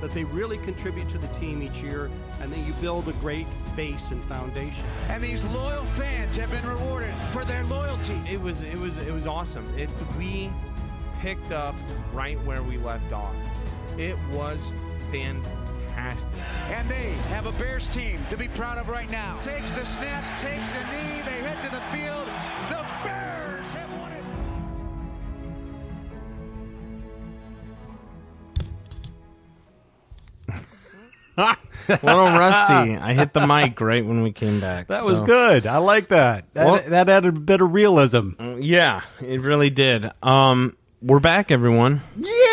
That they really contribute to the team each year and that you build a great base and foundation. And these loyal fans have been rewarded for their loyalty. It was it was it was awesome. It's we picked up right where we left off. It was fantastic. And they have a Bears team to be proud of right now. Takes the snap, takes a knee, they head to the field. The Little rusty. I hit the mic right when we came back. That was good. I like that. That, Well- that added a bit of realism. Yeah, it really did. Um, we're back, everyone. Yeah!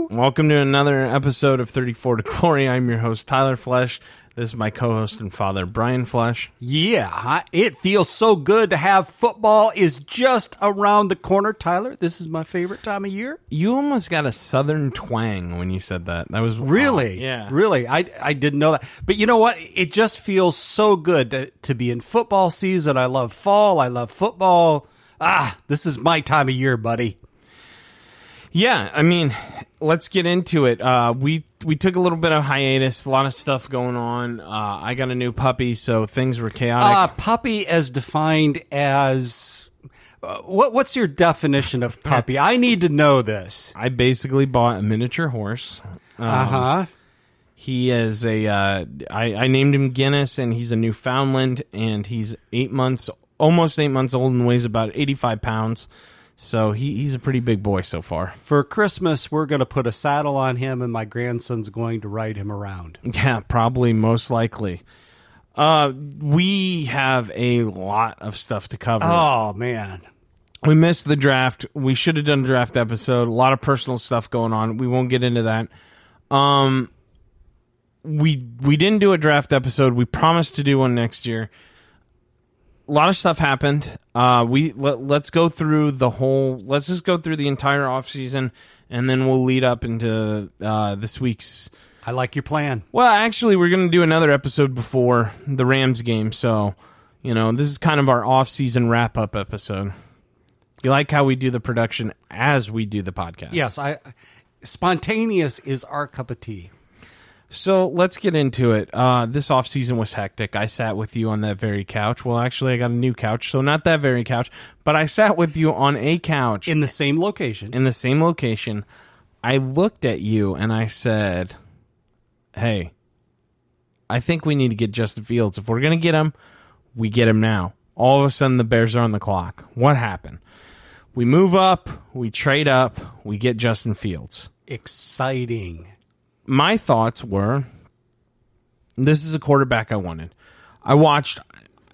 Woo! Welcome to another episode of 34 to Glory. I'm your host, Tyler Flesh. This is my co-host and father, Brian Flesh. Yeah, it feels so good to have football is just around the corner, Tyler. This is my favorite time of year. You almost got a southern twang when you said that. That was Really? wow. Yeah. Really? I, I didn't know that. But you know what? It just feels so good to, to be in football season. I love fall. I love football. Ah, this is my time of year, buddy. Yeah, I mean, let's get into it. Uh, we we took a little bit of hiatus, a lot of stuff going on. Uh, I got a new puppy, so things were chaotic. Uh, puppy as defined as. Uh, what What's your definition of puppy? I need to know this. I basically bought a miniature horse. Um, Uh huh. He is a. Uh, I, I named him Guinness, and he's a Newfoundland, and he's eight months, almost eight months old, and weighs about eighty-five pounds. So he, he's a pretty big boy so far. For Christmas, we're going to put a saddle on him, and my grandson's going to ride him around. Yeah, probably most likely. Uh, we have a lot of stuff to cover. Oh man, We missed the draft. We should have done a draft episode. A lot of personal stuff going on. We won't get into that. Um, we we didn't do a draft episode. We promised to do one next year. A lot of stuff happened. Uh, we let, let's go through the whole. Let's just go through the entire off season, and then we'll lead up into uh, this week's. I like your plan. Well, actually, we're going to do another episode before the Rams game. So, you know, this is kind of our off-season wrap-up episode. You like how we do the production as we do the podcast? Yes, I. Spontaneous is our cup of tea. So let's get into it. Uh, this off season was hectic. I sat with you on that very couch. Well, actually, I got a new couch, so not that very couch, but I sat with you on a couch In the same location. in the same location. I looked at you and I said, "Hey, I think we need to get Justin Fields. If we're gonna get him, we get him now." All of a sudden, the Bears are on the clock. What happened? We move up, we trade up, we get Justin Fields. Exciting. My thoughts were this is a quarterback I wanted. I watched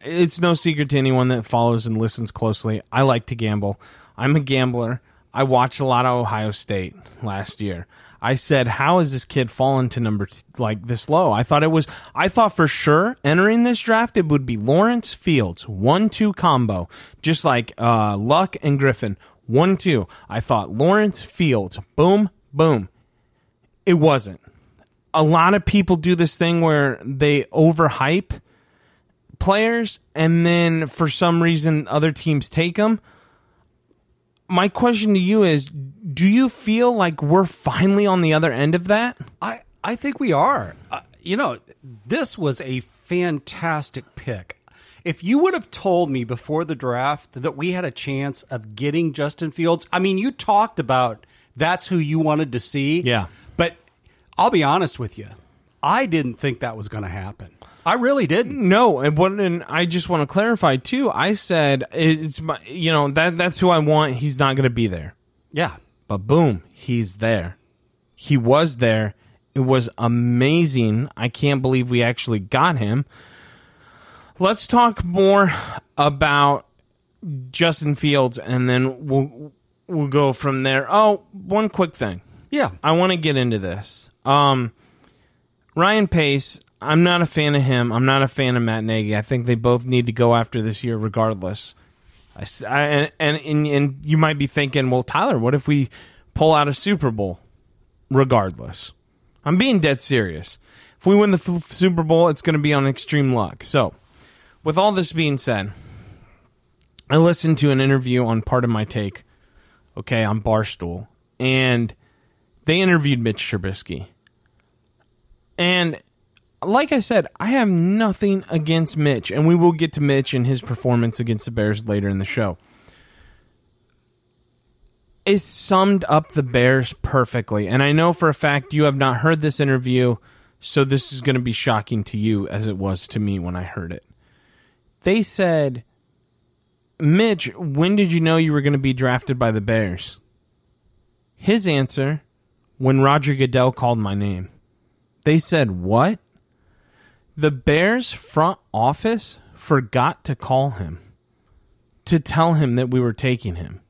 it's no secret to anyone that follows and listens closely. I like to gamble. I'm a gambler. I watched a lot of Ohio State last year. I said, "How has this kid fallen to number t- like this low?" I thought it was. I thought for sure entering this draft it would be Lawrence Fields one-two combo, just like uh, Luck and Griffin one-two. I thought Lawrence Fields, boom, boom. It wasn't. A lot of people do this thing where they overhype players and then for some reason other teams take them. My question to you is do you feel like we're finally on the other end of that? I I think we are. Uh, you know, this was a fantastic pick. If you would have told me before the draft that we had a chance of getting Justin Fields, I mean, you talked about that's who you wanted to see. Yeah. I'll be honest with you. I didn't think that was going to happen. I really didn't. No, and what and I just want to clarify too. I said it's my you know that that's who I want. He's not going to be there. Yeah. But boom, he's there. He was there. It was amazing. I can't believe we actually got him. Let's talk more about Justin Fields and then we'll we'll go from there. Oh, one quick thing. Yeah. I want to get into this. Um, Ryan Pace, I'm not a fan of him. I'm not a fan of Matt Nagy. I think they both need to go after this year, regardless. I, I- and, and and and you might be thinking, well, Tyler, what if we pull out a Super Bowl? Regardless, I'm being dead serious. If we win the f- Super Bowl, it's going to be on extreme luck. So, with all this being said, I listened to an interview on Pardon My Take, okay, on Barstool, and they interviewed Mitch Trubisky. And like I said, I have nothing against Mitch, and we will get to Mitch and his performance against the Bears later in the show. It summed up the Bears perfectly, and I know for a fact you have not heard this interview, so this is going to be shocking to you as it was to me when I heard it. They said, Mitch, when did you know you were going to be drafted by the Bears? His answer, when Roger Goodell called my name. They said, What? The Bears front office forgot to call him to tell him that we were taking him.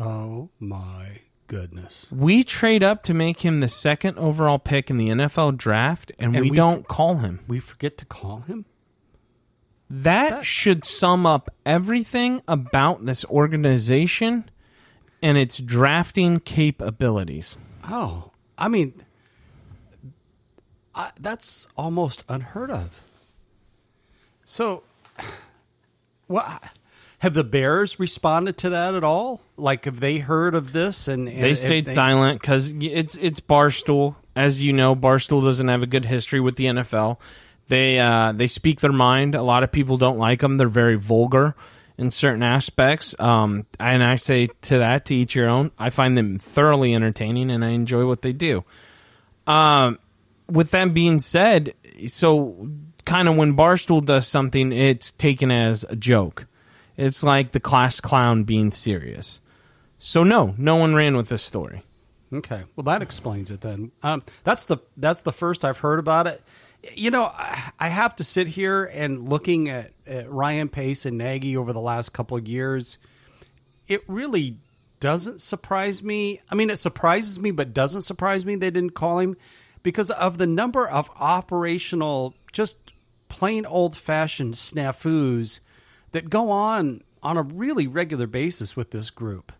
Oh my goodness! We trade up to make him the second overall pick in the NFL draft, and, And we, we don't f- call him. We forget to call him. That should sum up everything about this organization and its drafting capabilities. Oh, I mean, I, that's almost unheard of. So, what have the Bears responded to that at all? Like, have they heard of this? And, and They if stayed silent because it's it's Barstool. As you know, Barstool doesn't have a good history with the NFL. They uh, they speak their mind. A lot of people don't like them. They're very vulgar in certain aspects. Um, and I say to that, to each your own. I find them thoroughly entertaining, and I enjoy what they do. Um, with that being said, so kind of when Barstool does something, it's taken as a joke. It's like the class clown being serious. So no, no one ran with this story. Okay, well that explains it then. Um, that's the that's the first I've heard about it. You know, I, have to sit here and looking at, at Ryan Pace and Nagy over the last couple of years. It really doesn't surprise me. I mean, it surprises me, but doesn't surprise me they didn't call him because of the number of operational, just plain old fashioned snafus that go on on a really regular basis with this group.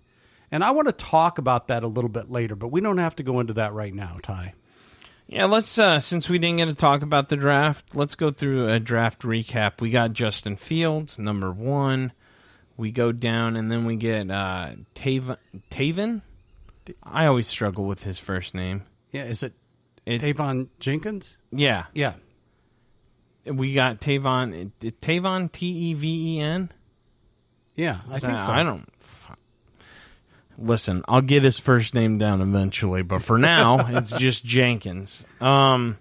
And I want to talk about that a little bit later, but we don't have to go into that right now, Ty. Yeah, let's uh since we didn't get to talk about the draft, let's go through a draft recap. We got Justin Fields, number 1. We go down and then we get uh Taven Taven? I always struggle with his first name. Yeah, is it, It- Tavon Jenkins? Yeah. Yeah. We got Tavon Tavon T E V E N. Yeah, I think so. I don't. Listen, I'll get his first name down eventually, but for now, it's just Jenkins. Um,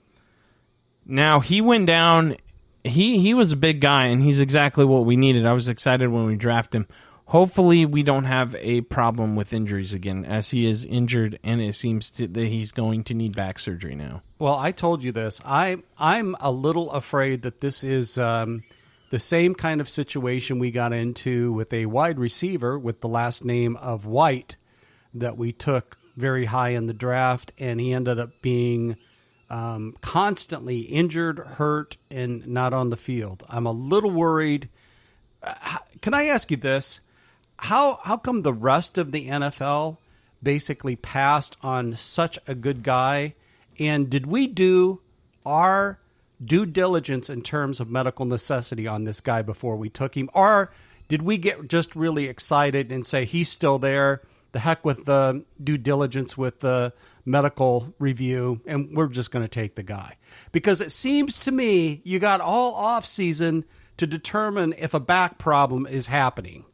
now he went down. He he was a big guy, and he's exactly what we needed. I was excited when we drafted him. Hopefully, we don't have a problem with injuries again, as he is injured, and it seems to, that he's going to need back surgery now. Well, I told you this. I I'm a little afraid that this is um, the same kind of situation we got into with a wide receiver with the last name of White that we took very high in the draft, and he ended up being um, constantly injured, hurt, and not on the field. I'm a little worried. Uh, Can I ask you this? How how come the rest of the NFL basically passed on such a good guy? And did we do our due diligence in terms of medical necessity on this guy before we took him? Or did we get just really excited and say he's still there? The heck with the due diligence with the medical review, and we're just going to take the guy. Because it seems to me you got all off season to determine if a back problem is happening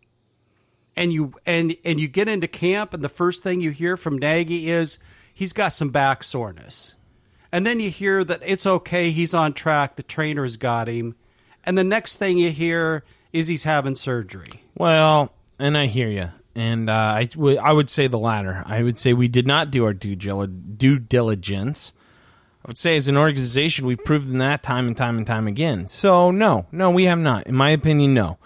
and you and and you get into camp and the first thing you hear from Nagy is he's got some back soreness. And then you hear that it's okay, he's on track, the trainer's got him. And the next thing you hear is he's having surgery. Well, and I hear you, and uh, I would I would say the latter. I would say we did not do our due, gil- due diligence. I would say as an organization, we've proven that time and time and time again. So no, no, we have not. In my opinion, no.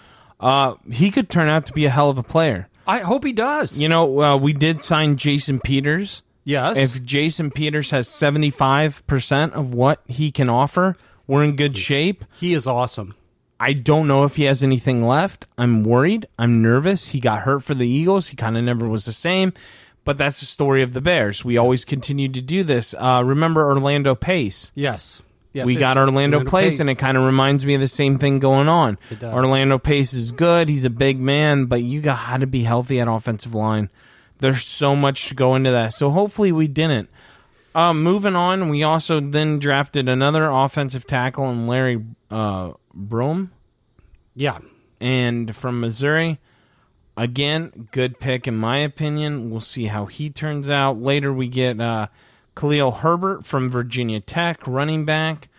Uh, he could turn out to be a hell of a player. I hope he does. You know, uh, we did sign Jason Peters. yes. If Jason Peters has seventy five percent of what he can offer, We're in good shape. He is awesome. I don't know if he has anything left. I'm worried. I'm nervous. He got hurt for the Eagles. He kind of never was the same. But that's the story of the Bears. We always continue to do this. Uh, remember Orlando Pace? Yes. Yes, we got Orlando, Pace, and it kind of reminds me of the same thing going on. It does. Orlando Pace is good. He's a big man, but you got to be healthy at offensive line. There's so much to go into that. So hopefully we didn't. Uh, moving on, we also then drafted another offensive tackle in Larry uh, Broom yeah. and from Missouri. Again, good pick in my opinion. We'll see how he turns out. Later, we get uh, Khalil Herbert from Virginia Tech, running back.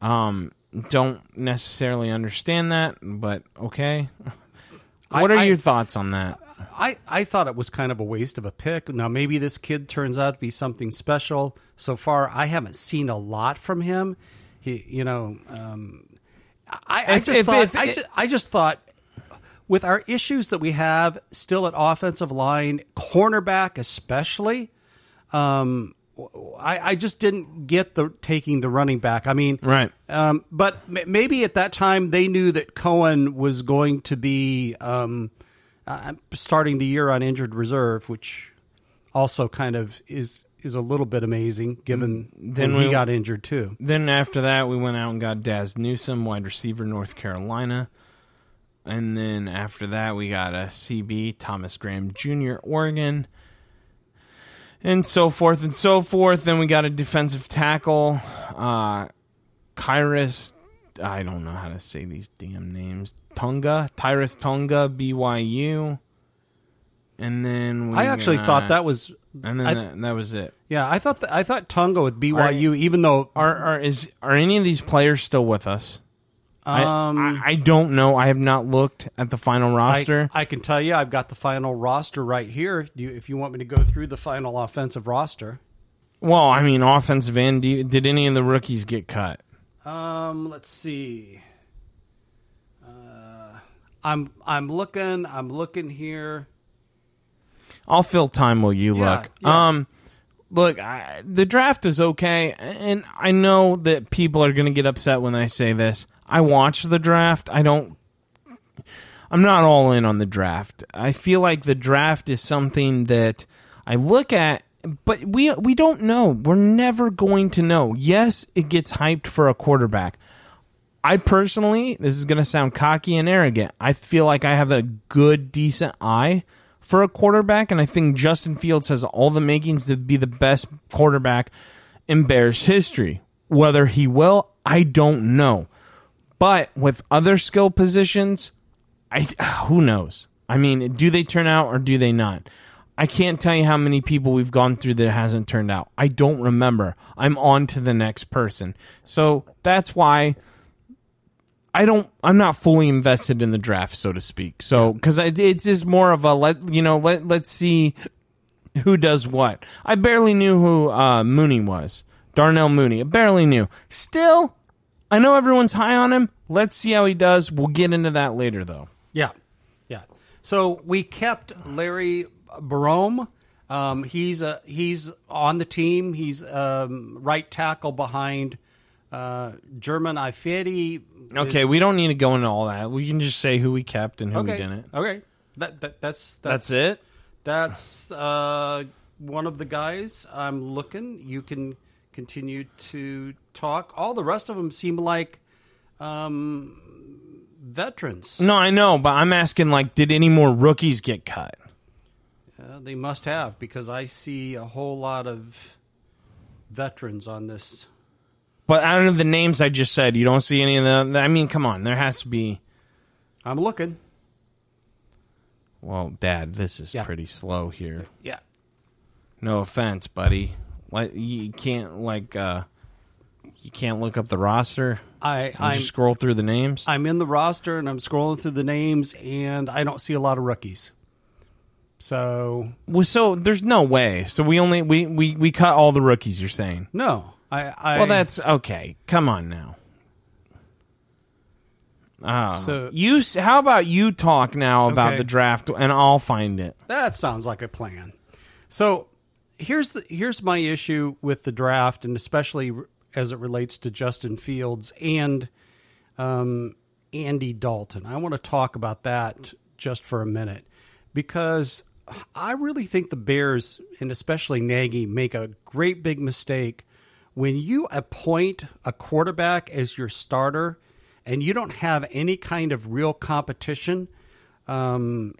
Um, don't necessarily understand that, but okay. I- What are I- your thoughts on that? I, I thought it was kind of a waste of a pick. Now maybe this kid turns out to be something special. So far, I haven't seen a lot from him. He, you know, um, I, I just if- thought, if- I, just, I just thought with our issues that we have still at offensive line, cornerback especially, um, I, I just didn't get the taking the running back. I mean, Right. um, but m- maybe at that time they knew that Cohen was going to be um, uh, starting the year on injured reserve, which also kind of is is a little bit amazing given Then when he we- got injured too. Then after that, we went out and got Dazz Newsome, wide receiver, North Carolina. And then after that, we got a CB, Thomas Graham Jr., Oregon. And so forth and so forth. Then we got a defensive tackle, uh, Kyrus. I don't know how to say these damn names. Tonga, Tyrus Tonga, BYU. And then we I actually got- thought that was, And then I- that, that was it. yeah, I thought th- I thought Tonga with BYU, even though Are are is are any of these players still with us? I- um, I, I don't know. I have not looked at the final roster. I can tell you, I've got the final roster right here. If you, if you want me to go through the final offensive roster, well, I mean, offensive end. do you- Did any of the rookies get cut? Um, let's see. Uh, I'm I'm looking. I'm looking here. I'll fill time while you Yeah, look. yeah. Um, look, I, the draft is okay, and I know that people are going to get upset when I say this. I watch the draft. I don't. I'm not all in on the draft. I feel like the draft is something that I look at, but we we don't know. We're never going to know. Yes, it gets hyped for a quarterback. I personally, this is going to sound cocky and arrogant. I feel like I have a good, decent eye for a quarterback, and I think Justin Fields has all the makings to be the best quarterback in Bears history. Whether he will, I don't know. But with other skill positions, I who knows? I mean, do they turn out or do they not? I can't tell you how many people we've gone through that hasn't turned out. I don't remember. I'm on to the next person. So that's why I don't. I'm not fully invested in the draft, so to speak. So because it's just more of a let you know let let's see who does what. I barely knew who uh, Mooney was. Darnell Mooney. I barely knew. Still, I know everyone's high on him. Let's see how he does. We'll get into that later, though. Yeah, yeah. So we kept Larry Borom. Um, he's a he's on the team. He's um, right tackle behind uh, Germain Ifedi. Okay, we don't need to go into all that. We can just say who we kept and who Okay. we didn't. Okay. That, that that's, That's it. That's uh, one of the guys I'm looking. You can continue to talk. All the rest of them seem like um, veterans. No, I know, but I'm asking like, did any more rookies get cut? Uh, they must have because I see a whole lot of veterans on this. But out of the names I just said, you don't see any of them. I mean, come on, there has to be. I'm looking. Well, Dad, this is Yeah. pretty slow here. Yeah. No offense, buddy. Like you can't like uh you can't look up the roster I just scroll through the names. I'm in the roster and I'm scrolling through the names and I don't see a lot of rookies. So well, so there's no way. So we only we we we cut all the rookies. You're saying? no, I. I Well, that's okay. Come on now. Oh, So- you how about you talk now about Okay. the draft and I'll find it. That sounds like a plan. So here's the here's my issue with the draft, and especially as it relates to Justin Fields and um, Andy Dalton. I want to talk about that just for a minute because I really think the Bears, and especially Nagy, make a great big mistake when you appoint a quarterback as your starter and you don't have any kind of real competition. Um,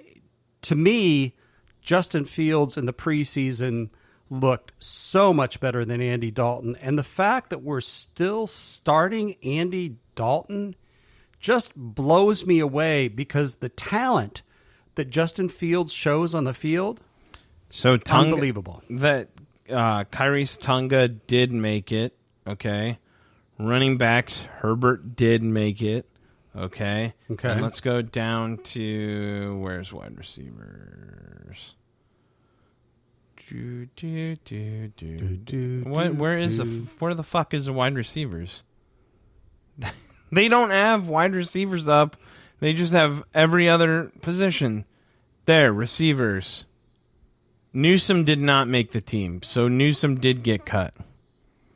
to me, Justin Fields in the preseason looked so much better than Andy Dalton. And the fact that we're still starting Andy Dalton just blows me away because the talent that Justin Fields shows on the field, So Tonga, unbelievable. that uh, Khyiris Tonga did make it. Okay, running backs Herbert did make it. Okay. Okay. And let's go down to where's wide receivers. Do, do, do, do, do. What? Where is the? Where the fuck is the wide receivers? they don't have wide receivers up. They just have every other position. There, receivers. Newsome did not make the team, so Newsome did get cut.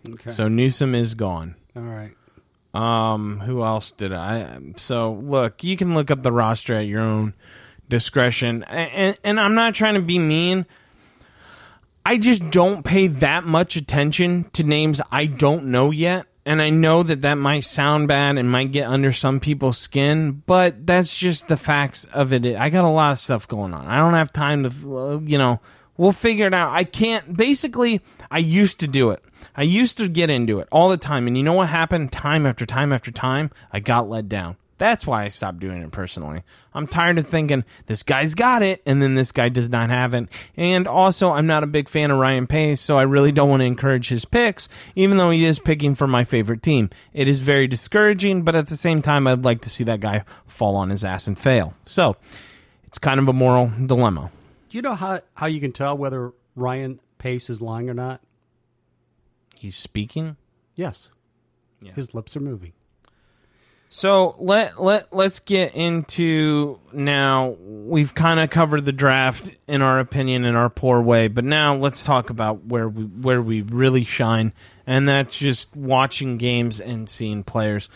Okay. So Newsome is gone. All right. Um, who else did I? So look, you can look up the roster at your own discretion, and, and I'm not trying to be mean. I just don't pay that much attention to names I don't know yet. And I know that that might sound bad and might get under some people's skin, but that's just the facts of it. I got a lot of stuff going on. I don't have time to, uh, you know, we'll figure it out. I can't, basically, I used to do it. I used to get into it all the time. And you know what happened time after time after time? I got let down. That's why I stopped doing it personally. I'm tired of thinking this guy's got it and then this guy does not have it. And also, I'm not a big fan of Ryan Pace, so I really don't want to encourage his picks, even though he is picking for my favorite team. It is very discouraging, but at the same time, I'd like to see that guy fall on his ass and fail. So, it's kind of a moral dilemma. Do you know how, how you can tell whether Ryan Pace is lying or not? He's speaking. Yes. His lips are moving. So let let let's get into now. We've kind of covered the draft in our opinion in our poor way, but now let's talk about where we where we really shine, and that's just watching games and seeing players.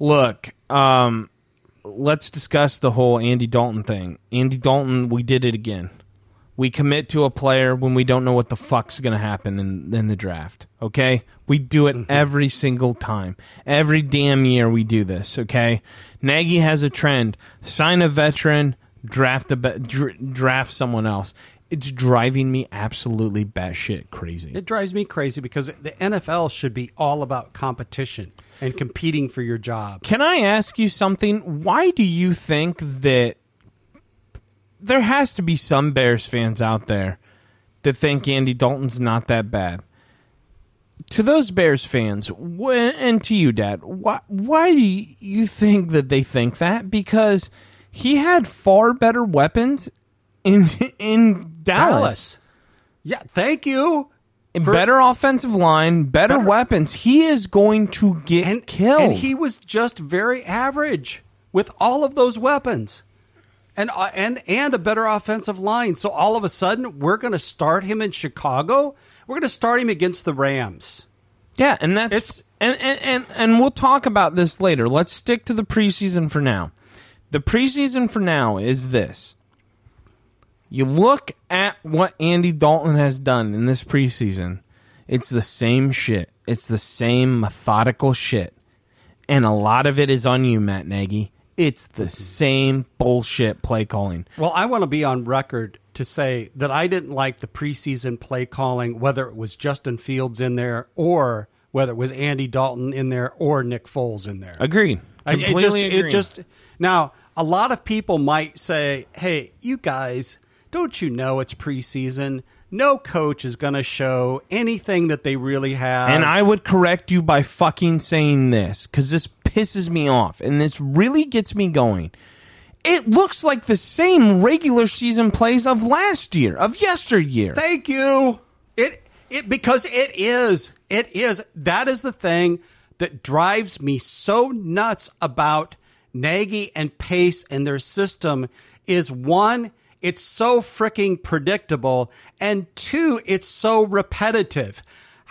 Look, um, let's discuss the whole Andy Dalton thing. Andy Dalton, we did it again. We commit to a player when we don't know what the fuck's going to happen in, in the draft. Okay? We do it mm-hmm. every single time. Every damn year we do this. Okay? Nagy has a trend sign a veteran, draft, a, be- dr- draft someone else. It's driving me absolutely batshit crazy. It drives me crazy because the NFL should be all about competition and competing for your job. Can I ask you something? Why do you think that there has to be some Bears fans out there that think Andy Dalton's not that bad? To those Bears fans, wh- and to you, Dad, why, why do you think that they think that? Because he had far better weapons in in Dallas. Yeah, thank you. For- better offensive line, better, Better- weapons. He is going to get and killed. And he was just very average with all of those weapons. And, uh, and and a better offensive line. So all of a sudden, we're going to start him in Chicago. We're going to start him against the Rams. Yeah, and that's It's- and, and and and we'll talk about this later. Let's stick to the preseason for now. The preseason for now is this. You look at what Andy Dalton has done in this preseason. It's the same shit. It's the same methodical shit. And a lot of it is on you, Matt Nagy. It's the same bullshit play calling. Well, I want to be on record to say that I didn't like the preseason play calling, whether it was Justin Fields in there or whether it was Andy Dalton in there or Nick Foles in there. Agreed. I- Completely it just, agreed. it just now a lot of people might say, "Hey, you guys, don't you know it's preseason? No coach is going to show anything that they really have." And I would correct you by fucking saying this because this pisses me off and this really gets me going. It looks like the same regular season plays of last year, of yesteryear. Thank you. It it because it is. It is. That is the thing that drives me so nuts about Nagy and Pace and their system is one, it's so freaking predictable, and two, it's so repetitive.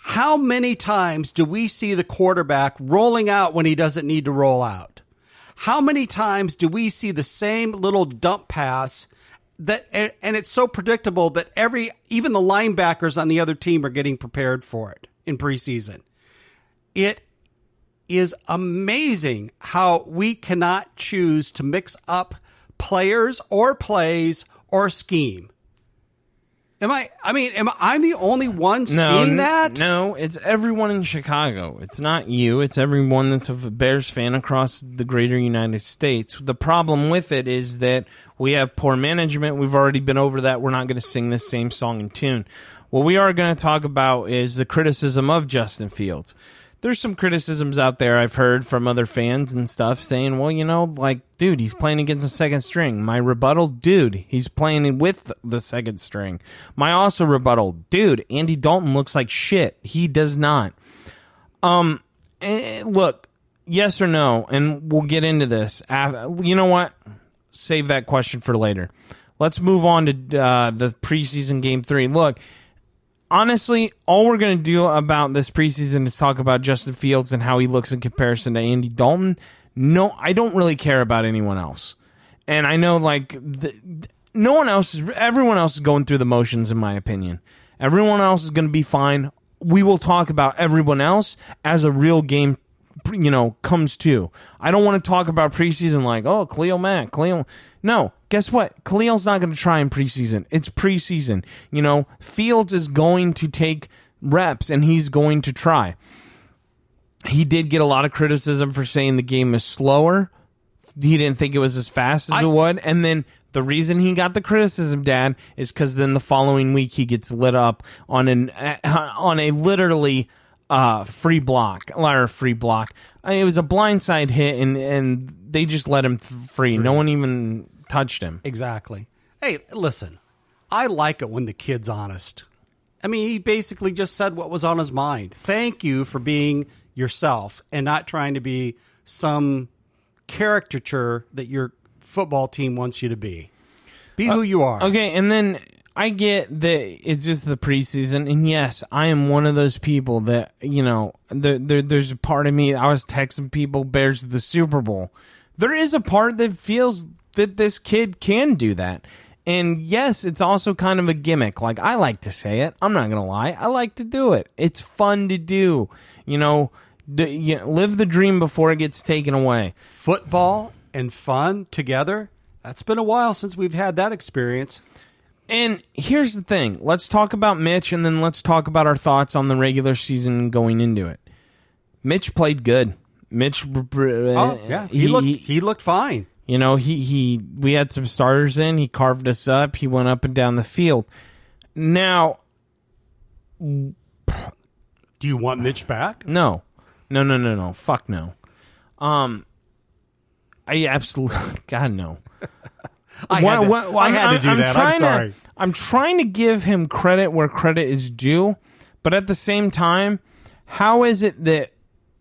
How many times do we see the quarterback rolling out when he doesn't need to roll out? How many times do we see the same little dump pass that and it's so predictable that every even the linebackers on the other team are getting prepared for it in preseason. It is amazing how we cannot choose to mix up players or plays or scheme. Am I? I mean, am I, am the only one seeing n- that? No, it's everyone in Chicago. It's not you. It's everyone that's a Bears fan across the greater United States. The problem with it is that we have poor management. We've already been over that. We're not going to sing this same song and tune. What we are going to talk about is the criticism of Justin Fields there's some criticisms out there I've heard from other fans and stuff saying, well, you know, like, dude, he's playing against the second string. My rebuttal, dude, he's playing with the second string. My also rebuttal, dude, Andy Dalton looks like shit. He does not. Um, eh, look, yes or no, and we'll get into this. You know what? Save that question for later. Let's move on to uh, the preseason game three. Look, honestly, all we're going to do about this preseason is talk about Justin Fields and how he looks in comparison to Andy Dalton. No, I don't really care about anyone else. And I know, like, the, no one else is, everyone else is going through the motions, in my opinion. Everyone else is going to be fine. We will talk about everyone else as a real game, you know, comes to. I don't want to talk about preseason like, oh, Khalil Mack, Khalil. No, guess what? Khalil's not going to try in preseason. It's preseason. You know, Fields is going to take reps and he's going to try. He did get a lot of criticism for saying the game is slower. He didn't think it was as fast as I, it would. And then the reason he got the criticism, Dad, is because then the following week he gets lit up on an uh, on a literally uh, free block or free block. it was a blindside hit, and and they just let him free. No one even touched him. Exactly. Hey, listen, I like it when the kid's honest. I mean, he basically just said what was on his mind. Thank you for being yourself and not trying to be some caricature that your football team wants you to be. Be who you are. Okay, and then I get that it's just the preseason, and yes, I am one of those people that you know. There, there, there's a part of me. I was texting people Bears the Super Bowl. There is a part that feels that this kid can do that. And yes, it's also kind of a gimmick. Like I like to say it. I'm not gonna lie. I like to do it. It's fun to do. You know, d- you know, live the dream before it gets taken away. Football and fun together. That's been a while since we've had that experience. And here's the thing. Let's talk about Mitch, and then let's talk about our thoughts on the regular season going into it. Mitch played good. Mitch, oh yeah, he, he looked he looked fine. You know, he, he we had some starters in, he carved us up, he went up and down the field. Now Do you want Mitch back? No. No, no, no, no. Fuck no. Um I absolutely God no. I, had to, what, I had to do I'm that. I'm sorry. To, I'm trying to give him credit where credit is due, but at the same time, how is it that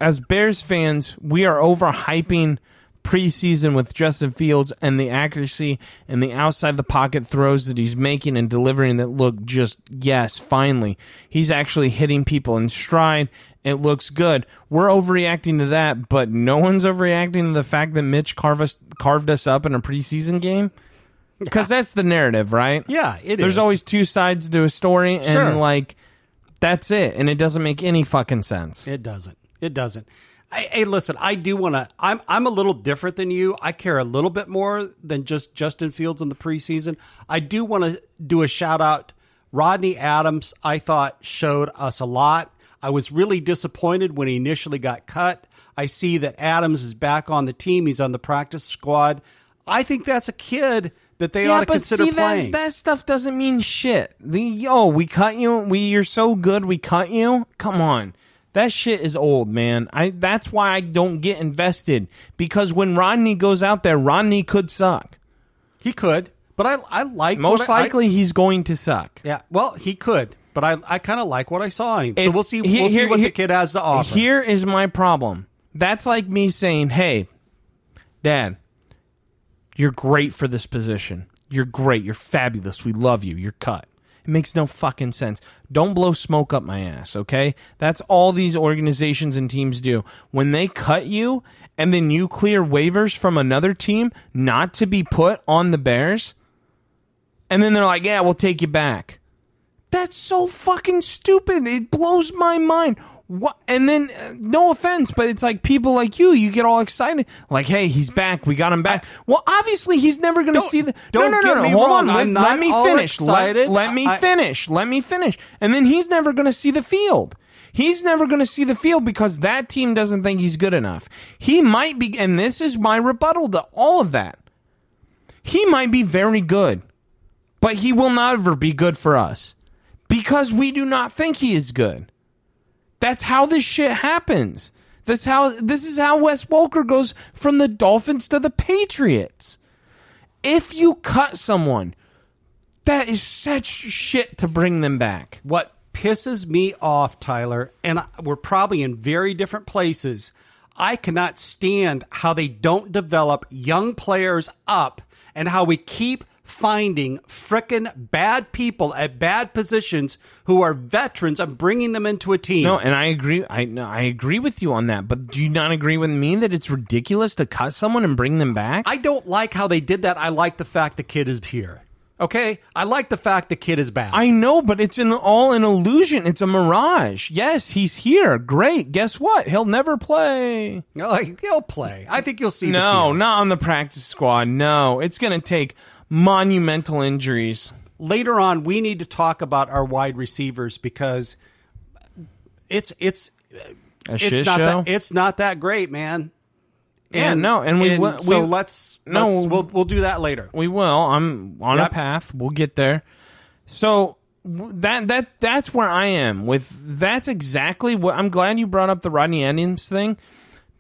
as Bears fans we are overhyping preseason with Justin Fields and the accuracy and the outside the pocket throws that he's making and delivering that look just yes, finally. He's actually hitting people in stride. It looks good. We're overreacting to that, but no one's overreacting to the fact that Mitch carved us, carved us up in a preseason game. Because yeah. that's the narrative, right? Yeah, it There's is. always two sides to a story, and sure. like that's it, and it doesn't make any fucking sense. It doesn't. It doesn't. I, hey, listen, I do want to. I'm I'm a little different than you. I care a little bit more than just Justin Fields in the preseason. I do want to do a shout out. Rodney Adams, I thought showed us a lot. I was really disappointed when he initially got cut. I see that Adams is back on the team. He's on the practice squad. I think that's a kid that they yeah, ought to consider see, playing. That, that stuff doesn't mean shit. The yo, we cut you. We you're so good. We cut you. Come on. That shit is old, man. I that's why I don't get invested because when Rodney goes out there, Rodney could suck. He could, but I I like most likely I, he's going to suck. Yeah, well, he could, but I I kind of like what I saw him. If, so we'll see we'll here, see what here, the kid has to offer. Here is my problem. That's like me saying, "Hey, Dad, you're great for this position. You're great. You're fabulous. We love you. You're cut." It makes no fucking sense. Don't blow smoke up my ass, okay? That's all these organizations and teams do. When they cut you and then you clear waivers from another team not to be put on the Bears, and then they're like, yeah, we'll take you back. That's so fucking stupid. It blows my mind. What? And then, uh, no offense, but it's like people like you, you get all excited, like, "Hey, he's back. We got him back." well, obviously, he's never going to see the. don't no, no, get no, no. me Hold wrong. on. I'm Let, let me all finish. Let, excited. let me I- finish. Let me finish. And then he's never going to see the field. He's never going to see the field because that team doesn't think he's good enough. He might be, and this is my rebuttal to all of that. He might be very good, but he will never be good for us because we do not think he is good. That's how this shit happens. That's how this is how Wes Welker goes from the Dolphins to the Patriots. If you cut someone, that is such shit to bring them back. What pisses me off, Tyler, and we're probably in very different places. I cannot stand how they don't develop young players up and how we keep finding frickin' bad people at bad positions who are veterans and bringing them into a team. No, and I agree. I no, I agree with you on that. But do you not agree with me that it's ridiculous to cut someone and bring them back? I don't like how they did that. I like the fact the kid is here. Okay? I like the fact the kid is back. I know, but it's an all an illusion. It's a mirage. Yes, he's here. Great. Guess what? He'll never play. No, he'll play. I think you'll see. No, not on the practice squad. No, it's going to take monumental injuries. later on we need to talk about our wide receivers because it's it's A it's not show. that it's not that great, man. Yeah, no, and we will- so we- let's no, let's- we'll we'll do that later. we will. I'm on a path. We'll get there. So that that that's where I am with. That's exactly what. I'm glad you brought up the Rodney Onions thing.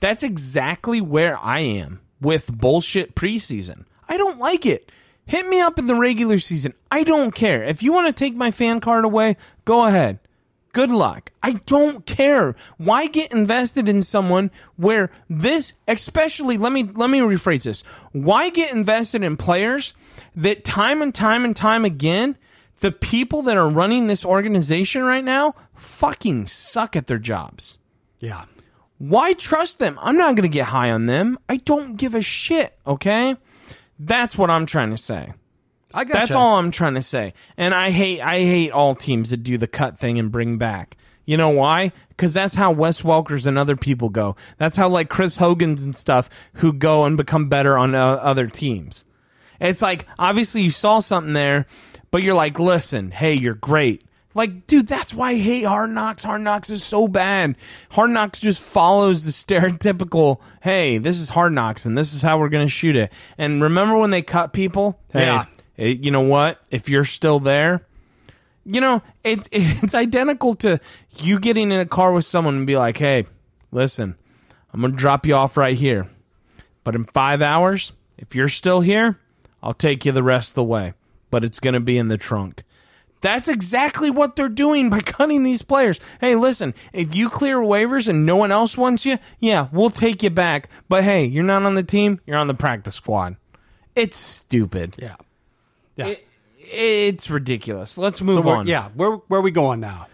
That's exactly where I am with bullshit preseason. I don't like it. Hit me up in the regular season. I don't care. If you want to take my fan card away, go ahead. Good luck. I don't care. Why get invested in someone where this especially let me let me rephrase this. Why get invested in players that time and time and time again the people that are running this organization right now fucking suck at their jobs. Yeah. Why trust them? I'm not going to get high on them. I don't give a shit, okay? That's what I'm trying to say. I got That's all I'm trying to say. And I hate I hate all teams that do the cut thing and bring back. You know why? Because that's how Wes Welkers and other people go. That's how like Chris Hogan's and stuff who go and become better on uh, other teams. It's like obviously you saw something there, but you're like, listen, hey, you're great. Like, dude, that's why I hate Hard Knocks. Hard Knocks is so bad. Hard Knocks just follows the stereotypical, hey, this is Hard Knocks and this is how we're going to shoot it. And remember when they cut people? Hey, Yeah. eh, you know what? If you're still there, you know, it's it's identical to you getting in a car with someone and be like, "Hey, listen, I'm going to drop you off right here. But in 5 hours, if you're still here, I'll take you the rest of the way, but it's going to be in the trunk." That's exactly what they're doing by cutting these players. Hey, listen, if you clear waivers and no one else wants you, yeah, we'll take you back. But hey, you're not on the team, you're on the practice squad. It's stupid. Yeah. Yeah. It- it's ridiculous. Let's move we're- on. yeah, where where are we going now?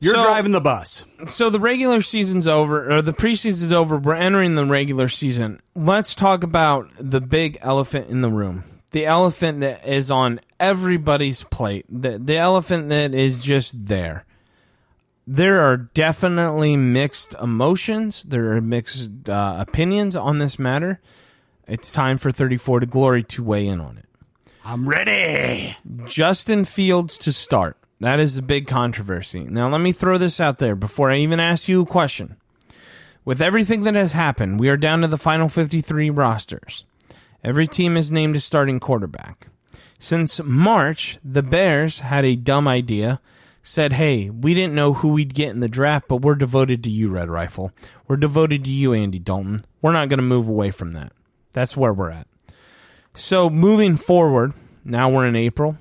You're So- driving the bus. so the regular season's over, or the preseason's over. We're entering the regular season. Let's talk about the big elephant in the room. The elephant that is on everybody's plate. The, the elephant that is just there. There are definitely mixed emotions. There are mixed uh, opinions on this matter. It's time for 34 to Glory to weigh in on it. I'm ready. Justin Fields to start. That is the big controversy. Now, let me throw this out there before I even ask you a question. With everything that has happened, we are down to the final 53 rosters. Every team is named a starting quarterback. Since March, the Bears had a dumb idea. Said, hey, we didn't know who we'd get in the draft, but we're devoted to you, Red Rifle. We're devoted to you, Andy Dalton. We're not going to move away from that. That's where we're at. So moving forward, now we're in April.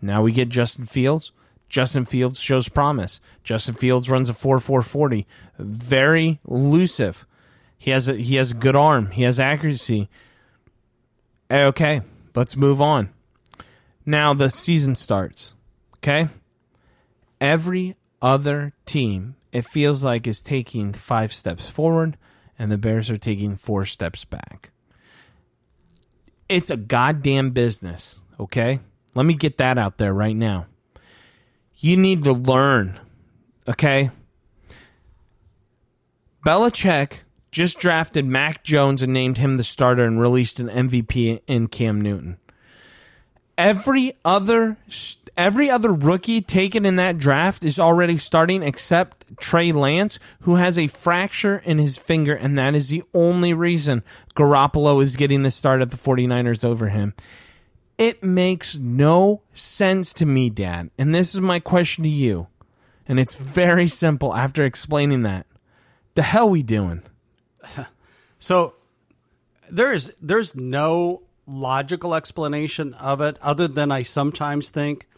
Now we get Justin Fields. Justin Fields shows promise. Justin Fields runs a 4-4-40. Very elusive. He has a he has a good arm. He has accuracy. Okay, let's move on. Now the season starts. Okay? Every other team, it feels like, is taking five steps forward, and the Bears are taking four steps back. It's a goddamn business, okay? Let me get that out there right now. You need to learn, okay? Belichick just drafted Mac Jones and named him the starter and released an MVP in Cam Newton. Every other every other rookie taken in that draft is already starting except Trey Lance, who has a fracture in his finger, and that is the only reason Garoppolo is getting the start at the 49ers over him. It makes no sense to me, Dad. And this is my question to you. And it's very simple after explaining that. The hell we doing? So there's there's no logical explanation of it other than I sometimes think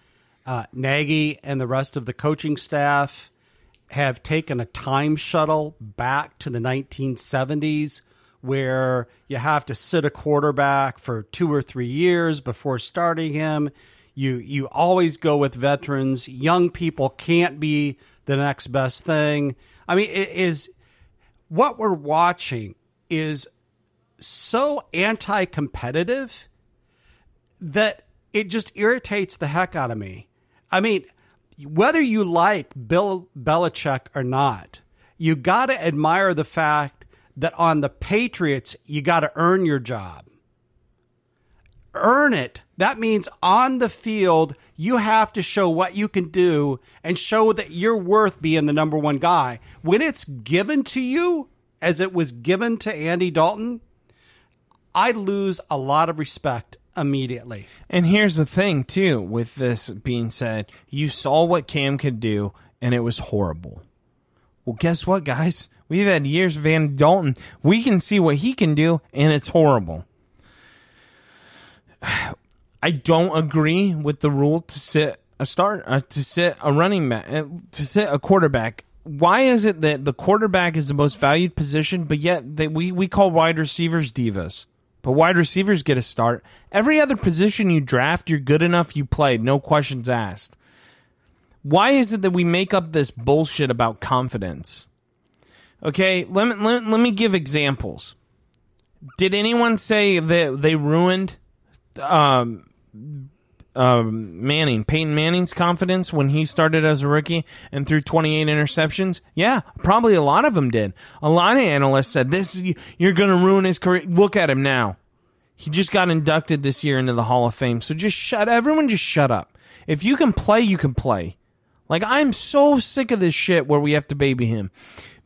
uh, Nagy and the rest of the coaching staff have taken a time shuttle back to the 1970s where you have to sit a quarterback for two or three years before starting him. You you always go with veterans. Young people can't be the next best thing. I mean, it is what we're watching is so anti-competitive that it just irritates the heck out of me. I mean, whether you like Bill Belichick or not, you got to admire the fact that on the Patriots, you got to earn your job. Earn it. That means on the field, you have to show what you can do and show that you're worth being the number one guy. When it's given to you, as it was given to Andy Dalton, I lose a lot of respect immediately. And here's the thing, too, with this being said, you saw what Cam could do, and it was horrible. Well, guess what, guys? We've had years of Andy Dalton. We can see what he can do, and it's horrible. I don't agree with the rule to sit a start uh, to sit a running back uh, to sit a quarterback. Why is it that the quarterback is the most valued position, but yet they, we we call wide receivers divas? But wide receivers get a start. Every other position you draft, you're good enough, you play, no questions asked. Why is it that we make up this bullshit about confidence? Okay, let me let, let me give examples. Did anyone say that they ruined um, um, Manning, Peyton Manning's confidence when he started as a rookie and threw 28 interceptions? Yeah, probably a lot of them did. A lot of analysts said this you're going to ruin his career. Look at him now. He just got inducted this year into the Hall of Fame. So just shut everyone just shut up. If you can play, you can play. Like I'm so sick of this shit where we have to baby him.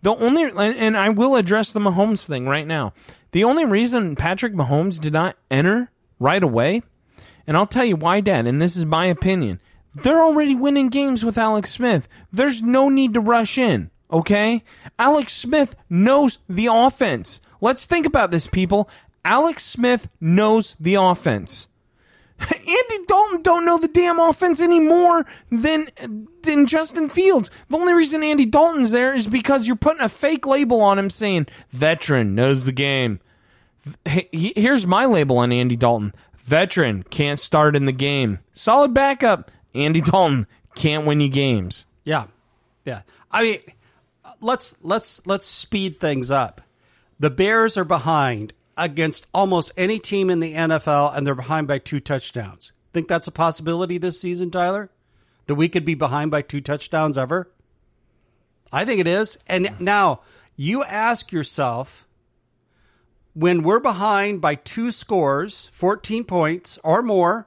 The only and I will address the Mahomes thing right now. The only reason Patrick Mahomes did not enter right away, and I'll tell you why, Dad, and this is my opinion. They're already winning games with Alex Smith. There's no need to rush in, okay? Alex Smith knows the offense. Let's think about this, people. Alex Smith knows the offense. Andy Dalton don't know the damn offense anymore than than Justin Fields. The only reason Andy Dalton's there is because you're putting a fake label on him saying veteran knows the game. Here's my label on Andy Dalton. Veteran can't start in the game. Solid backup. Andy Dalton can't win you games. Yeah. Yeah. I mean, let's let's let's speed things up. The Bears are behind against almost any team in the NFL, and they're behind by two touchdowns. Think that's a possibility this season, Tyler? That we could be behind by two touchdowns ever? I think it is. And now you ask yourself when we're behind by two scores, 14 points or more,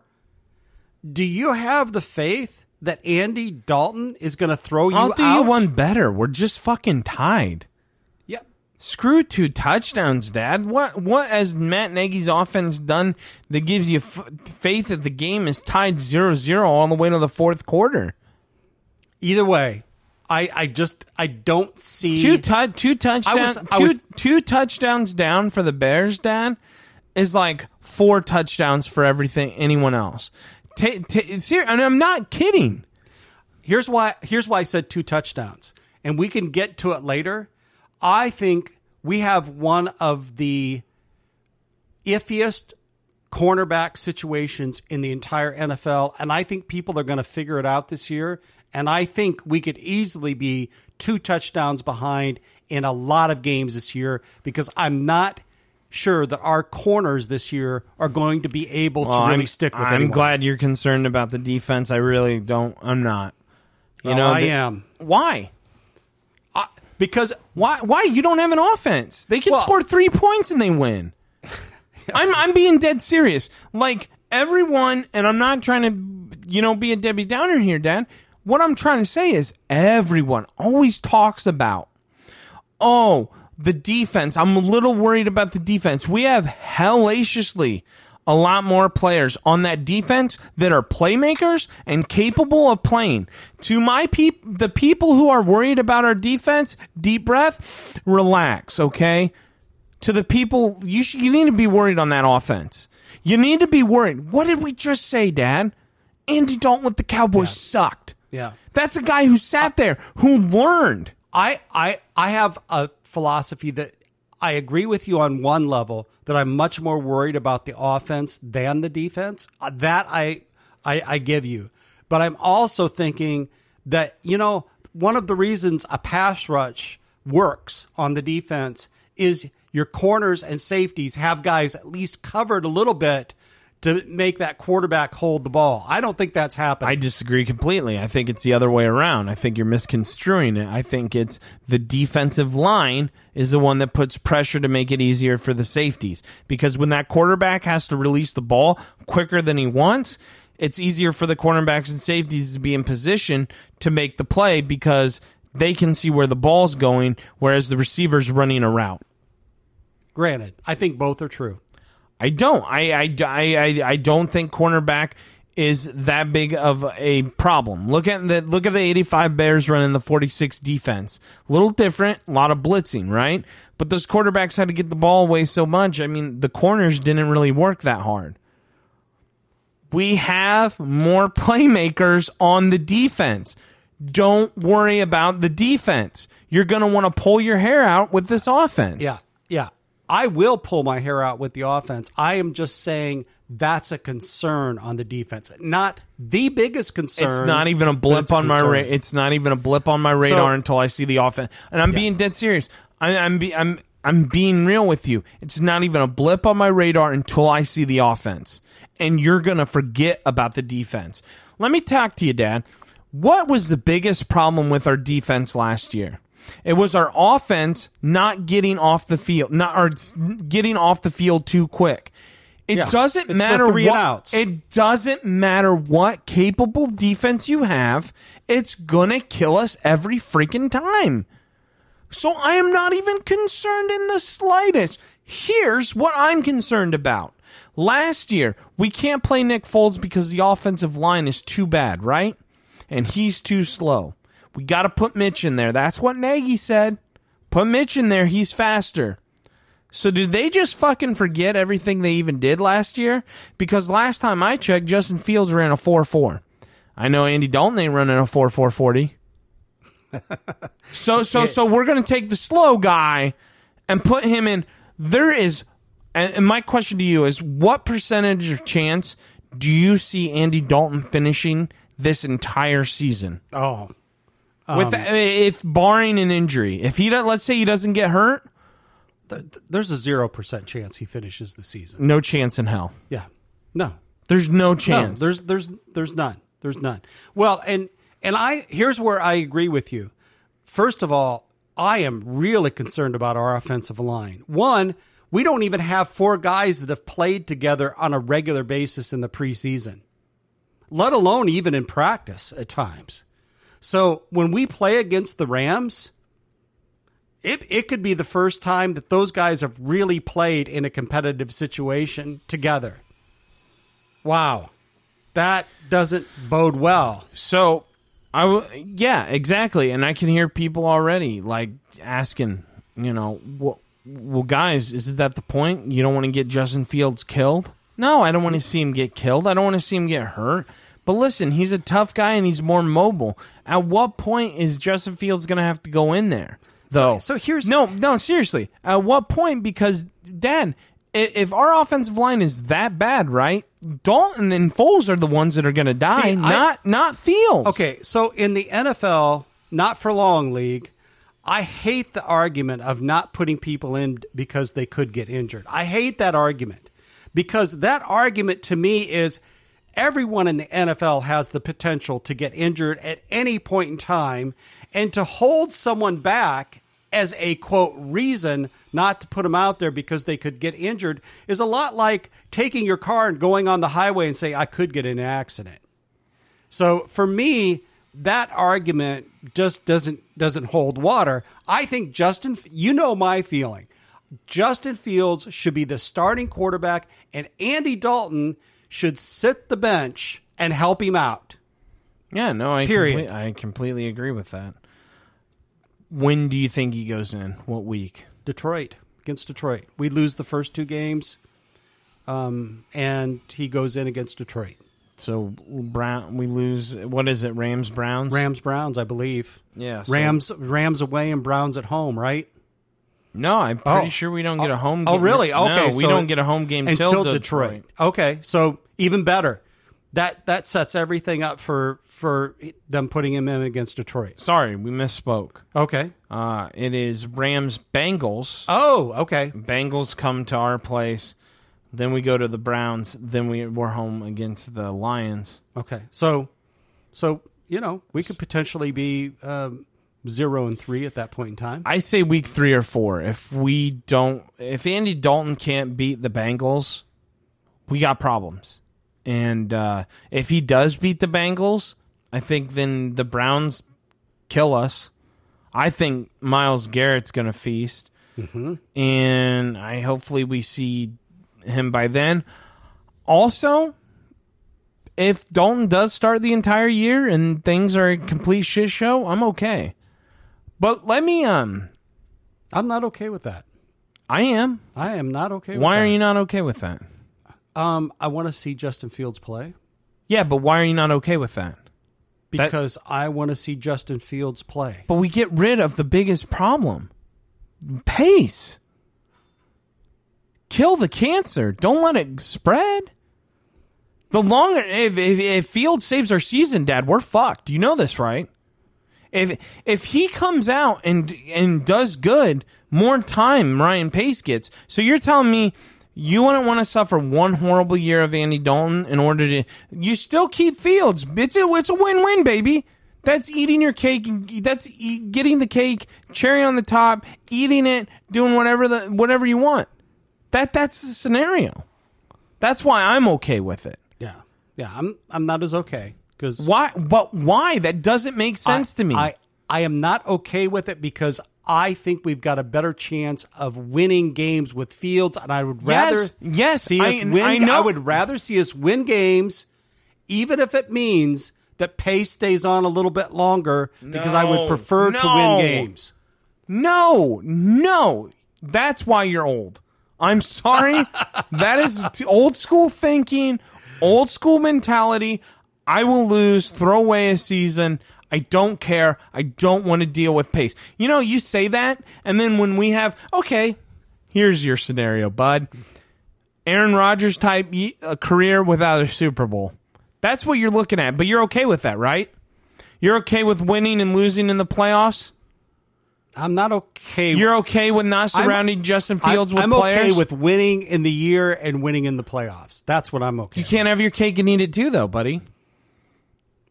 do you have the faith that Andy Dalton is going to throw you I'll do out? you one better. We're just fucking tied. Yep. Screw two touchdowns, Dad. What what has Matt Nagy's offense done that gives you f- faith that the game is tied 0-0 all the way to the fourth quarter? Either way, I, I just I don't see two tu- two touchdowns two, was, two touchdowns down for the Bears, Dad, is like four touchdowns for everything anyone else. Ta- ser- and I'm not kidding. Here's why here's why I said two touchdowns, and we can get to it later I think we have one of the iffiest cornerback situations in the entire NFL, and I think people are going to figure it out this year. And I think we could easily be two touchdowns behind in a lot of games this year because I'm not sure that our corners this year are going to be able Well, to really I'm, stick with I'm anyone. glad you're concerned about the defense. I really don't. I'm not. You Well, know, I the- am. Why? because Why? Why you don't have an offense? They can Well- score three points and they win. I'm I'm being dead serious. Like everyone, and I'm not trying to, you know, be a Debbie Downer here, Dad. What I'm trying to say is everyone always talks about, oh, the defense. I'm a little worried about the defense. We have hellaciously a lot more players on that defense that are playmakers and capable of playing. To my peop, the people who are worried about our defense, deep breath, relax, okay? To the people, you sh- you need to be worried on that offense. You need to be worried. What did we just say, Dad? Andy Dalton with the Cowboys sucked. Yeah. That's a guy who sat there, who learned. I, I I have a philosophy that I agree with you on one level that I'm much more worried about the offense than the defense. Uh, That I, I I give you, but I'm also thinking that you know one of the reasons a pass rush works on the defense is your corners and safeties have guys at least covered a little bit to make that quarterback hold the ball. I don't think that's happening. I disagree completely. I think it's the other way around. I think you're misconstruing it. I think it's the defensive line is the one that puts pressure to make it easier for the safeties. Because when that quarterback has to release the ball quicker than he wants, it's easier for the cornerbacks and safeties to be in position to make the play because they can see where the ball's going, whereas the receiver's running a route. Granted, I think both are true. I don't. I, I, I, I, don't think cornerback is that big of a problem. Look at the look at the 85 Bears running the 46 defense. A little different, a lot of blitzing, right? But those quarterbacks had to get the ball away so much. I mean, the corners didn't really work that hard. We have more playmakers on the defense. Don't worry about the defense. You're going to want to pull your hair out with this offense. Yeah. I will pull my hair out with the offense. I am just saying that's a concern on the defense. Not the biggest concern. It's not even a blip it's a on my ra- it's not even a blip on my radar So- until I see the offense. And I'm being dead serious. I, I'm be, I'm I'm being real with you. It's not even a blip on my radar until I see the offense. And you're gonna forget about the defense. Let me talk to you, Dad. What was the biggest problem with our defense last year? It was our offense not getting off the field, not or getting off the field too quick. It Yeah. doesn't It's matter three what it doesn't matter what capable defense you have, it's gonna kill us every freaking time. So I am not even concerned in the slightest. Here's what I'm concerned about. Last year, we can't play Nick Foles because the offensive line is too bad, right? And he's too slow. We got to put Mitch in there. That's what Nagy said. Put Mitch in there. He's faster. So did they just fucking forget everything they even did last year? Because last time I checked, Justin Fields ran a 4-4. I know Andy Dalton ain't running a 4-4-40. so so so we're gonna take the slow guy and put him in. There is, and my question to you is, what percentage of chance do you see Andy Dalton finishing this entire season? Oh, With um, uh, if barring an injury, if he do- let's say he doesn't get hurt, there's a zero percent chance he finishes the season. no chance in hell. Yeah, no, There's no no. chance. There's there's there's none. There's none. Well, and and I here's where I agree with you. First of all, I am really concerned about our offensive line. One, we don't even have four guys that have played together on a regular basis in the preseason, let alone even in practice at times. So when we play against the Rams, it, it could be the first time that those guys have really played in a competitive situation together. Wow. That doesn't bode well. So, I w- yeah, exactly. And I can hear people already like asking, you know, well, well, guys, isn't that the point? You don't want to get Justin Fields killed? No, I don't want to see him get killed. I don't want to see him get hurt. But listen, he's a tough guy and he's more mobile. At what point is Justin Fields going to have to go in there? Though, so here's- no, no, seriously. At what point? Because Dad, i- if our offensive line is that bad, right? Dalton and Foles are the ones that are going to die, See, I- not not Fields. Okay, so in the NFL, not for long league, I hate the argument of not putting people in because they could get injured. I hate that argument because that argument to me is everyone in the NFL has the potential to get injured at any point in time and to hold someone back as a quote reason not to put them out there because they could get injured is a lot like taking your car and going on the highway and say I could get in an accident. So for me, that argument just doesn't doesn't hold water. I think Justin, you know my feeling. Justin Fields should be the starting quarterback, and Andy Dalton should sit the bench and help him out. Yeah, no, I Period. comple- I completely agree with that. When do you think he goes in? What week? Detroit against Detroit, we lose the first two games, um, and he goes in against Detroit. So Brown, we lose. What is it? Rams, Browns, Rams Browns, I believe. Yeah, so- Rams Rams away and Browns at home, right? No, I'm pretty Oh. sure we don't get a home. Game. Oh, game. really? No, Okay, we so- don't get a home game until till Detroit. Detroit. Okay, so even better. That that sets everything up for for them putting him in against Detroit. Sorry, we misspoke. Okay. Uh, it is Rams, Bengals. Oh, okay. Bengals come to our place. Then we go to the Browns. Then we we're home against the Lions. Okay. So, so you know, we could potentially be um, zero and three at that point in time. I say week three or four. If we don't, if Andy Dalton can't beat the Bengals, we got problems. And uh, if he does beat the Bengals, I think then the Browns kill us. I think Myles Garrett's going to feast, and I hopefully we see him by then. Also, if Dalton does start the entire year and things are a complete shit show, I'm okay. But let me um I'm not okay with that. I am. I am not okay. Why with are that. you not okay with that? Um, I want to see Justin Fields play Yeah, but why are you not okay with that? That- because I want to see Justin Fields play. But we get rid of the biggest problem. Pace. Kill the cancer. Don't let it spread. The longer if, if if Fields saves our season, Dad, we're fucked. You know this, right? If if he comes out and and does good, more time Ryan Pace gets. So you're telling me you wouldn't want to suffer one horrible year of Andy Dalton in order to you still keep Fields. It's a it's a win win, baby. That's eating your cake. That's getting the cake, cherry on the top, eating it, doing whatever the whatever you want. That that's the scenario. That's why I'm okay with it. Yeah, yeah. I'm I'm not as okay because Why? But why? That doesn't make sense to me. I I am not okay with it because I think we've got a better chance of winning games with Fields, and I would rather yes, see us I- win. I know. would rather see us win games, even if it means that Pace stays on a little bit longer, because I would No, prefer to win games. No, no. That's why you're old. I'm sorry. that is old school thinking, old school mentality. I will lose, throw away a season. I don't care. I don't want to deal with Pace. You know, you say that, and then when we have, okay, here's your scenario, bud. Aaron Rodgers type a career without a Super Bowl. That's what you're looking at, but you're okay with that, right? You're okay with winning and losing in the playoffs? I'm not okay. You're okay with not I'm- surrounding Justin Fields I'm, with I'm players? okay with winning in the year and winning in the playoffs. That's what I'm okay. With. You can't have your cake and eat it too, though, buddy.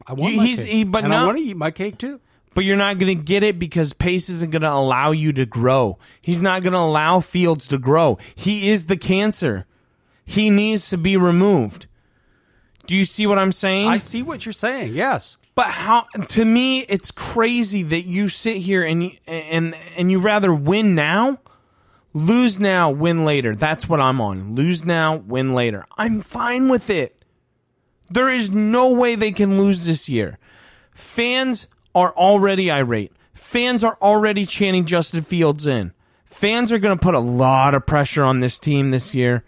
I want my he's- cake. he- but and no- I want to eat my cake too. But you're not going to get it because Pace isn't going to allow you to grow. He's not going to allow Fields to grow. He is the cancer. He needs to be removed. Do you see what I'm saying? I see what you're saying. Yes. But how? To me, it's crazy that you sit here and you, and and you rather win now, lose now, win later. That's what I'm on. Lose now, win later. I'm fine with it. There is no way they can lose this year. Fans are already irate. Fans are already chanting Justin Fields in. Fans are going to put a lot of pressure on this team this year.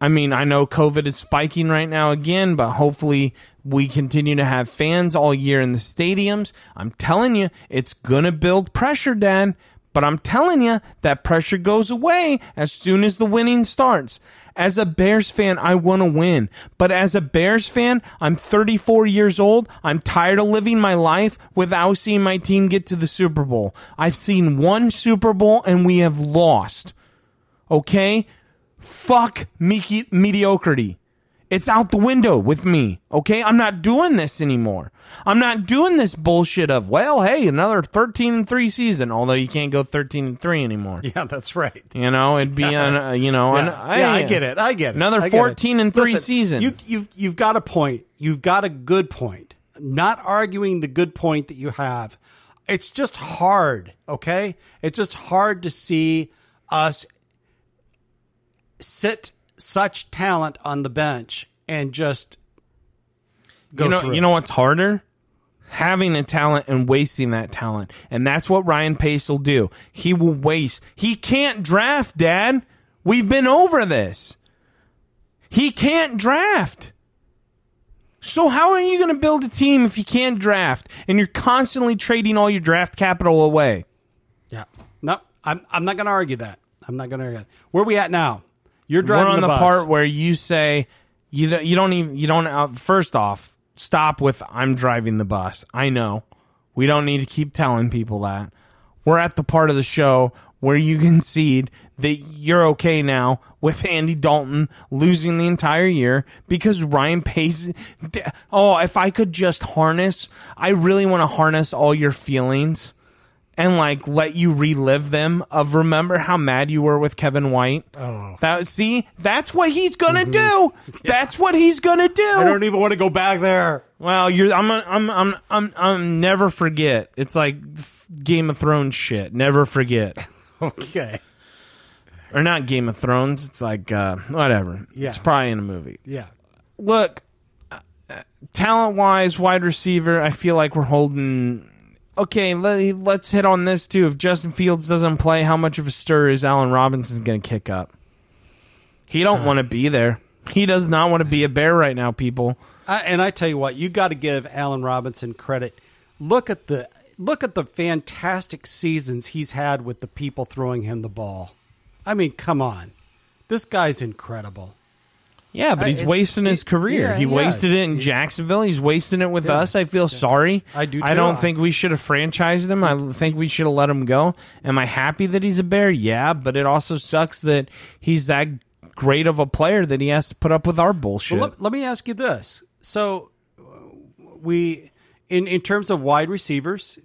I mean, I know COVID is spiking right now again, but hopefully we continue to have fans all year in the stadiums. I'm telling you, it's going to build pressure, Dan. But I'm telling you, that pressure goes away as soon as the winning starts. As a Bears fan, I want to win. But as a Bears fan, I'm 34 years old. I'm tired of living my life without seeing my team get to the Super Bowl. I've seen one Super Bowl and we have lost. Okay? Fuck me- mediocrity. It's out the window with me. Okay? I'm not doing this anymore. I'm not doing this bullshit of, well, hey, another 13 and 3 season, although you can't go 13 and 3 anymore. Yeah, that's right. You know, it'd be on, uh, you know, Yeah, yeah, I get it. I get it. Another I get it. 14 and 3 Listen, season. You, you've, you've got a point. You've got a good point. Not arguing the good point that you have. It's just hard, okay? It's just hard to see us sit such talent on the bench and just go you know, through you know what's harder? Having a talent and wasting that talent. And that's what Ryan Pace will do. He will waste. He can't draft, Dad. We've been over this. He can't draft. So how are you going to build a team if you can't draft and you're constantly trading all your draft capital away? Yeah. No, I'm, I'm not going to argue that. I'm not going to argue that. Where we at now? You're driving We're on the, bus. part where you say you don't, you don't even you don't. Uh, first off, stop with I'm driving the bus. I know we don't need to keep telling people that. We're at the part of the show where you concede that you're okay now with Andy Dalton losing the entire year because Ryan Pace. Oh, if I could just harness, I really want to harness all your feelings and like let you relive them of remember how mad you were with Kevin White. Oh, that see, that's what he's gonna mm-hmm. do. That's what he's gonna do. I don't even want to go back there. well, you're. I'm. I'm. I'm. I'm. I'm. Never forget. It's like Game of Thrones shit. Never forget. Okay. or not Game of Thrones. It's like uh, whatever. Yeah. It's probably in a movie. Yeah. Look, uh, uh, talent wise, wide receiver. I feel like we're holding. Okay, let, let's hit on this too. If Justin Fields doesn't play, how much of a stir is Allen Robinson going to kick up? He don't want to be there. He does not want to be a bear right now, people. I, and I tell you what, you got to give Allen Robinson credit. Look at the look at the fantastic seasons he's had with the people throwing him the ball. I mean, come on, this guy's incredible. Yeah, but he's it's- wasting his it- career. yeah, he wasted it in Jacksonville. He's wasting it with Yeah. us. I feel sorry. I do I too. don't think we should have franchised him. I think we should have let him go. Am I happy that he's a bear? Yeah, but it also sucks that he's that great of a player that he has to put up with our bullshit. Well, let, let me ask you this: so uh, we, in in terms of wide receivers,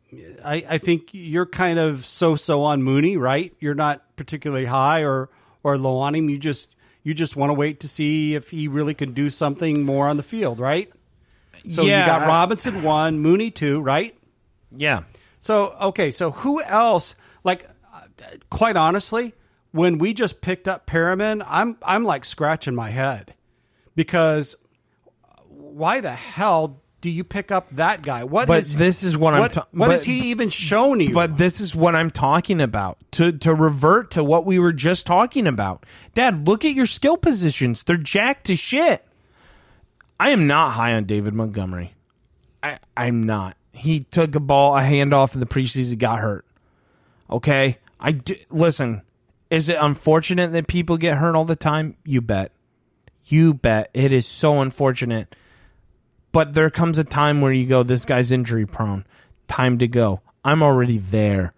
I, I think you're kind of so so on Mooney, right? You're not particularly high or or low on him. You just you just want to wait to see if he really can do something more on the field, right? So Yeah, you got I- Robinson one, Mooney two, right? yeah. So okay, so who else? Like, quite honestly, when we just picked up Perriman, I'm I'm like scratching my head because why the hell do you pick up that guy? What But is- this is what I'm what, ta- what but- has he even shown you? But this is what I'm talking about. To to revert to what we were just talking about. Dad, look at your skill positions. They're jacked to shit. I am not high on David Montgomery. I I'm not. He took a ball, a handoff in the preseason, got hurt. Okay? I do, listen, is it unfortunate that people get hurt all the time? You bet. You bet. It is so unfortunate. But there comes a time where you go, this guy's injury prone. Time to go. I'm already there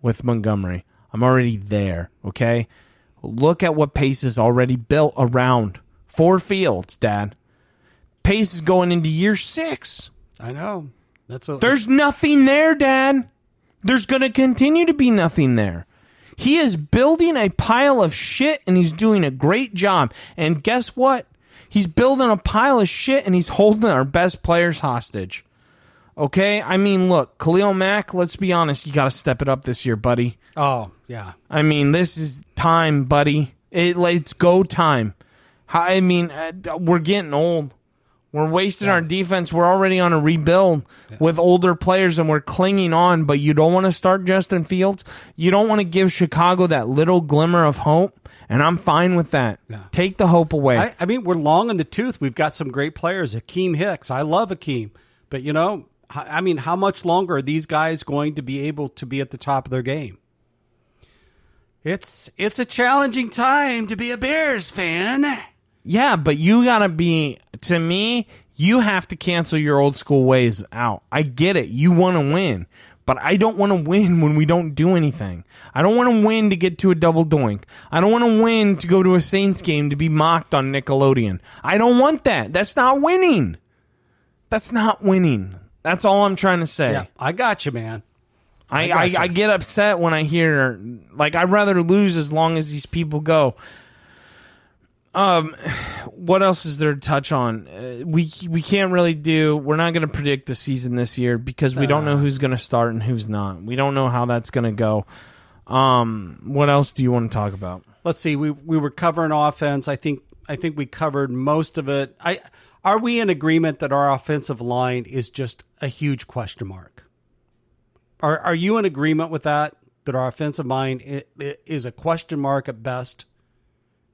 with Montgomery. I'm already there. Okay. Look at what Pace has already built around for Fields, Dad. Pace is going into year six. I know that's a, There's nothing there, Dad. There's going to continue to be nothing there. He is building a pile of shit and he's doing a great job. And guess what? He's building a pile of shit and he's holding our best players hostage. Okay? I mean, look, Khalil Mack, let's be honest, you got to step it up this year, buddy. oh yeah. I mean, this is time, buddy. It, it's go time. I mean, uh, we're getting old. We're wasting our defense. We're already on a rebuild with older players and we're clinging on, but you don't want to start Justin Fields. You don't want to give Chicago that little glimmer of hope, and I'm fine with that. Take the hope away. I, I mean, we're long in the tooth. We've got some great players. Akiem Hicks. I love Akiem. But, you know, I mean, how much longer are these guys going to be able to be at the top of their game? It's it's a challenging time to be a Bears fan. Yeah, but you gotta be to me. You have to cancel your old school ways out. I get it. You want to win, but I don't want to win when we don't do anything. I don't want to win to get to a double doink. I don't want to win to go to a Saints game to be mocked on Nickelodeon. I don't want that. That's not winning. That's not winning. That's all I'm trying to say. Yeah, I got you, man. I, I I. I get upset when I hear like I'd rather lose as long as these people go. Um, what else is there to touch on? Uh, we we can't really do. We're not going to predict the season this year because we don't know who's going to start and who's not. We don't know how that's going to go. Um, what else do you want to talk about? Let's see. We we were covering offense. I think I think we covered most of it. I are we in agreement that our offensive line is just a huge question mark? Are are you in agreement with that? That our offensive line is a question mark at best.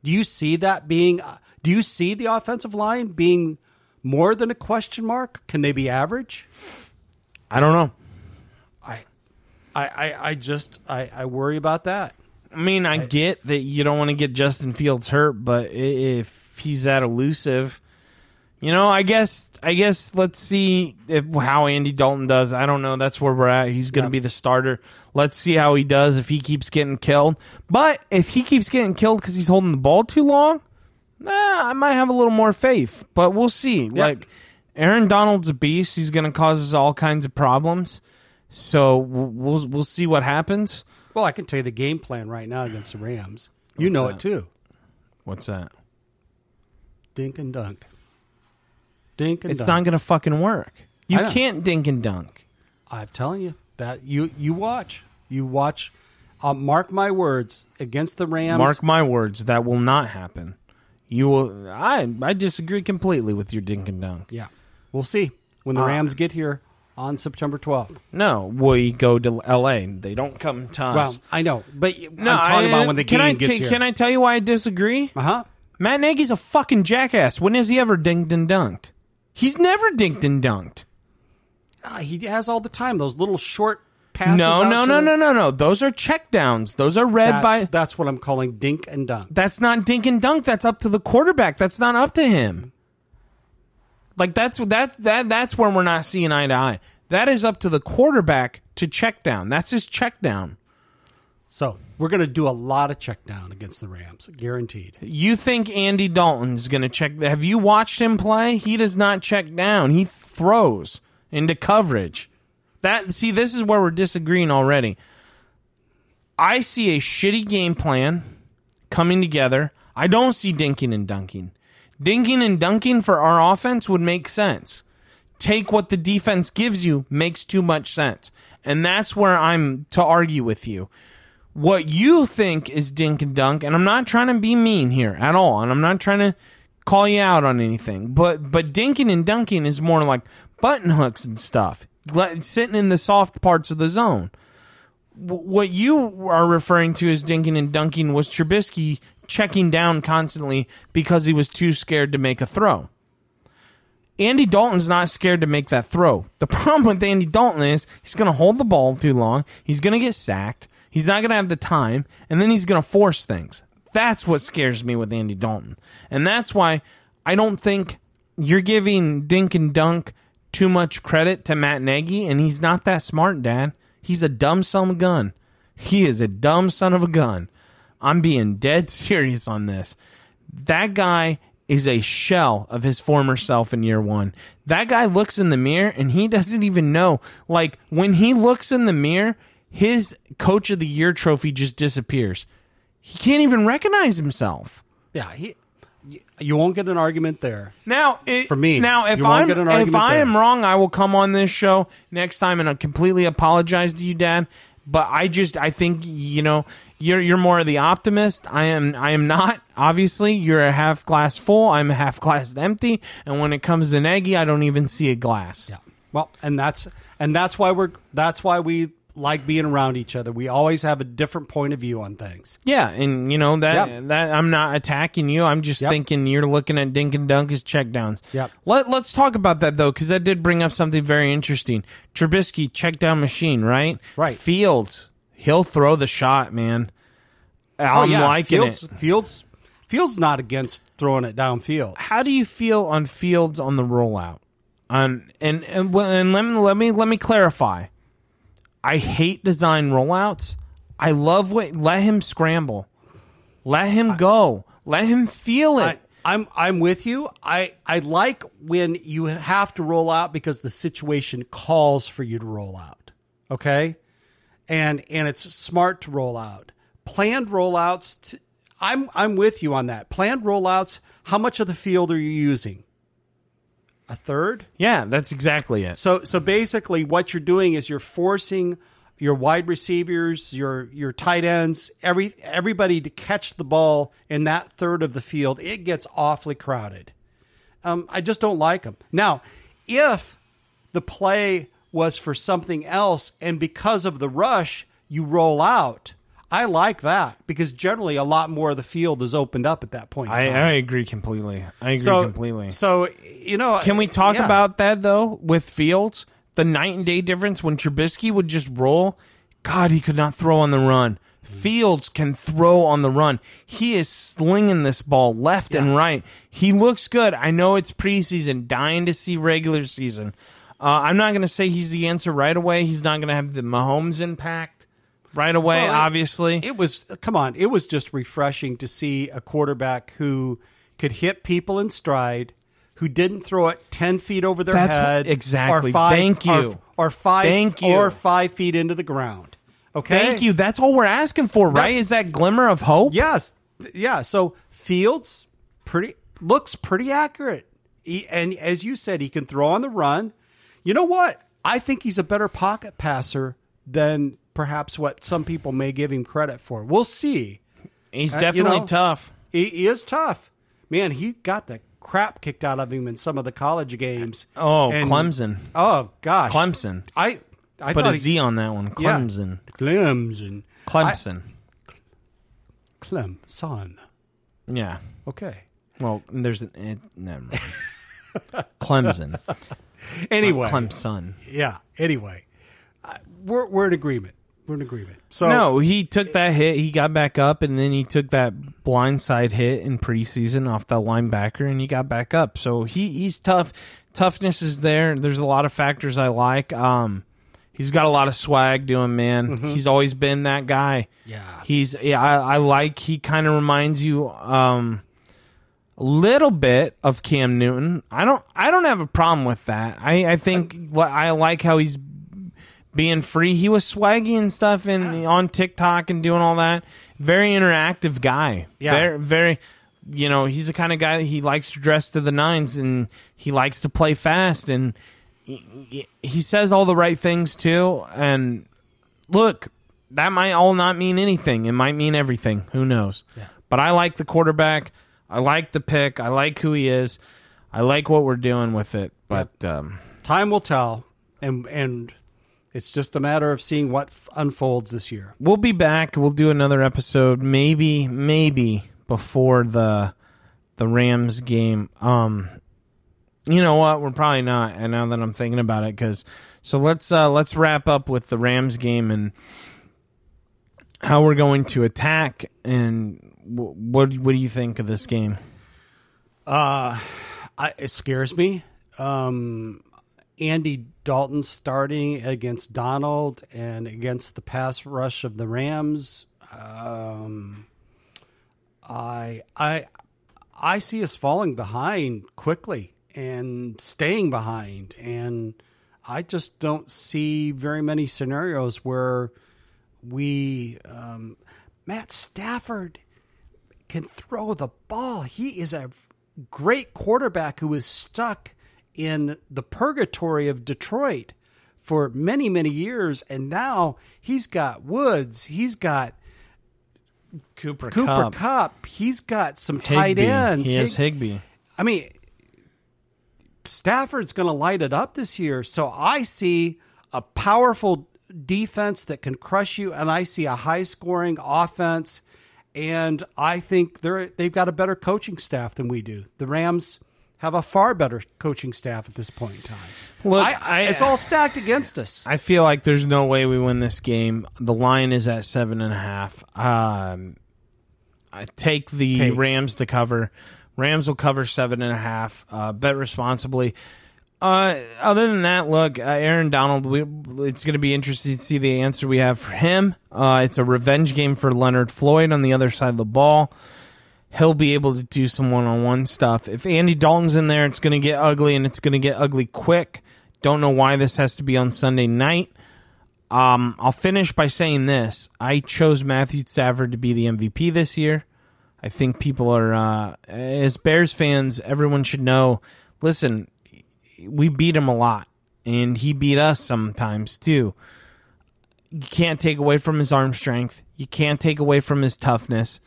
Do you see that being? Uh, do you see the offensive line being more than a question mark? Can they be average? I don't know. I, I, I, I just I, I worry about that. I mean, I get that you don't want to get Justin Fields hurt, but if he's that elusive, you know, I guess I guess let's see if how Andy Dalton does. I don't know. That's where we're at. He's going to Yeah. be the starter. Let's see how he does if he keeps getting killed. But if he keeps getting killed because he's holding the ball too long, nah, I might have a little more faith. But we'll see. Like Aaron Donald's a beast. He's going to cause us all kinds of problems. So we'll we'll, we'll see what happens. Well, I can tell you the game plan right now against the Rams. You What's know that? it too. What's that? Dink and dunk. Dink and It's dunk. not going to fucking work. You can't dink and dunk. I'm telling you that you you watch you watch. Uh, mark my words against the Rams. Mark my words, that will not happen. You will. I I disagree completely with your dink and dunk. Yeah, we'll see when the Ah. Rams get here on September 12th. No, we go to L.A. They don't come to us. Well, I know, but no, I'm talking I- about when the can game I gets ta- here. Can I tell you why I disagree? Uh huh. Matt Nagy's a fucking jackass. When has he ever dinked and dunked? He's never dinked and dunked. Uh, he has all the time those little short passes. No, no, no, no, no, no. Those are check downs. Those are read That's, by. that's what I'm calling dink and dunk. That's not dink and dunk. That's up to the quarterback. That's not up to him. Like that's that's that that's where we're not seeing eye to eye. That is up to the quarterback to check down. That's his check down. So we're going to do a lot of check down against the Rams, guaranteed. You think Andy Dalton's going to check? Have you watched him play? He does not check down. He throws into coverage. That see, this is where we're disagreeing already. I see a shitty game plan coming together. I don't see dinking and dunking. Dinking and dunking for our offense would make sense. Take what the defense gives you makes too much sense. And that's where I'm to argue with you what you think is dink and dunk, and I'm not trying to be mean here at all, and I'm not trying to call you out on anything, but but dinking and dunking is more like button hooks and stuff, sitting in the soft parts of the zone. What you are referring to as dinking and dunking was Trubisky checking down constantly because he was too scared to make a throw. Andy Dalton's not scared to make that throw. The problem with Andy Dalton is he's going to hold the ball too long. He's going to get sacked. He's not going to have the time, and then he's going to force things. That's what scares me with Andy Dalton. And that's why I don't think you're giving Dink and Dunk too much credit to Matt Nagy, and he's not that smart, Dad. He's a dumb son of a gun. He is a dumb son of a gun. I'm being dead serious on this. That guy is a shell of his former self in year one. That guy looks in the mirror and he doesn't even know. Like, when he looks in the mirror, his coach of the year trophy just disappears. He can't even recognize himself. Yeah, he. you- won't get an argument there. Now, it, For me, now if I'm if I there. am wrong, I will come on this show next time and I completely apologize to you, Dad. But I just I think you know you're you're more of the optimist. I am I am not. Obviously, you're a half glass full. I'm a half glass empty. And when it comes to Nagy, I don't even see a glass. Yeah. Well, and that's and that's why we're that's why we like being around each other. We always have a different point of view on things. Yeah, and you know that Yep. that I'm not attacking you. I'm just Yep. thinking you're looking at dink and dunk as checkdowns. Yep. Let Let's talk about that though, because that did bring up something very interesting. Trubisky check down machine, right? Right. Fields, he'll throw the shot, man. Oh, I'm oh, yeah. liking Fields, it. Fields, Fields not against throwing it downfield. How do you feel on Fields on the rollout? On and and, and let me let me let me clarify. I hate design rollouts. I love what let him scramble. Let him go. Let him feel it. I, I'm I'm with you. I I like when you have to roll out because the situation calls for you to roll out. Okay, and and it's smart to roll out. Planned rollouts. T- I'm I'm with you on that. Planned rollouts. How much of the field are you using? A third. yeah, that's exactly it. So so basically, what you're doing is you're forcing your wide receivers, your your tight ends, every everybody to catch the ball in that third of the field. It gets awfully crowded. Um, I just don't like them. Now, if the play was for something else, and because of the rush, you roll out. I like that because generally a lot more of the field is opened up at that point. I. I agree completely. I agree so completely. So you know, Can we talk yeah. about that though with Fields? The night and day difference when Trubisky would just roll. God, he could not throw on the run. Fields can throw on the run. He is slinging this ball left and right. He looks good. I know it's preseason, dying to see regular season. Uh, I'm not going to say he's the answer right away. He's not going to have the Mahomes impact right away, Well, obviously. It was come on, it was just refreshing to see a quarterback who could hit people in stride, who didn't throw it ten feet over their That's what- head, exactly. Or five, Thank you. or, or five, Thank you. or five feet into the ground. Okay, Thank you. That's all we're asking for, right? That's- Is that glimmer of hope? Yes, yeah. So Fields pretty looks pretty accurate, he, and as you said, he can throw on the run. You know what? I think he's a better pocket passer than perhaps what some people may give him credit for. We'll see. He's Uh, you definitely know, tough. He, he is tough, man. He got the crap kicked out of him in some of the college games. Oh, And- Clemson. Oh gosh, Clemson. I I Put a he- Z on that one. yeah. Clemson. Clemson. Clemson. I- Clemson. yeah. Okay. Well, there's an. It, never mind. Clemson. Anyway, Clemson. yeah. Anyway, we're we're in agreement. We're in agreement. So No, he took that hit. He got back up, and then he took that blindside hit in preseason off the linebacker, and he got back up. So he he's tough. Toughness is there. There's a lot of factors I like. Um, he's got a lot of swag doing man. He's always been that guy. Yeah. he's yeah. I, I like. He kind of reminds you. Um, a little bit of Cam Newton. I don't. I don't have a problem with that. I I think what I like how he's being free. He was swaggy and stuff in on TikTok and doing all that. Very interactive guy. Yeah. Very very you know, he's the kind of guy that he likes to dress to the nines and he likes to play fast and he, he says all the right things too and look, that might all not mean anything. It might mean everything. Who knows? But I like the quarterback. I like the pick. I like who he is. I like what we're doing with it. But um, time will tell, and and it's just a matter of seeing what f- unfolds this year. we'll be back. We'll do another episode, maybe, maybe before the the Rams game. Um, you know what? We're probably not. And now that I'm thinking about it, because so let's uh, let's wrap up with the Rams game and how we're going to attack. And wh- what what do you think of this game? I, it scares me. Um, Andy Dalton starting against Donald and against the pass rush of the Rams. Um, I I I see us falling behind quickly and staying behind, and I just don't see very many scenarios where we um, Matt Stafford can throw the ball. He is a great quarterback who is stuck in the purgatory of Detroit for many, many years. And now he's got Woods. He's got Cooper, Cooper Kupp, Kupp. He's got some tight ends. He has Higbee. I mean, Stafford's going to light it up this year. So I see a powerful defense that can crush you, and I see a high scoring offense. And I think they're they've got a better coaching staff than we do. The Rams have a far better coaching staff at this point in time. Look, I, I- it's all stacked against us. I feel like there's no way we win this game. The line is at seven and a half. Um, I take the Take. Rams to cover. Rams will cover seven and a half. Uh, bet responsibly. Uh, other than that, look, uh, Aaron Donald. We, it's going to be interesting to see the answer we have for him. Uh, it's a revenge game for Leonard Floyd on the other side of the ball. He'll be able to do some one-on-one stuff. If Andy Dalton's in there, it's going to get ugly, and it's going to get ugly quick. Don't know why this has to be on Sunday night. Um, I'll finish by saying this: I chose Matthew Stafford to be the MVP this year. I think people are, uh, as Bears fans, everyone should know. Listen, we beat him a lot, and he beat us sometimes too. You can't take away from his arm strength. You can't take away from his toughness.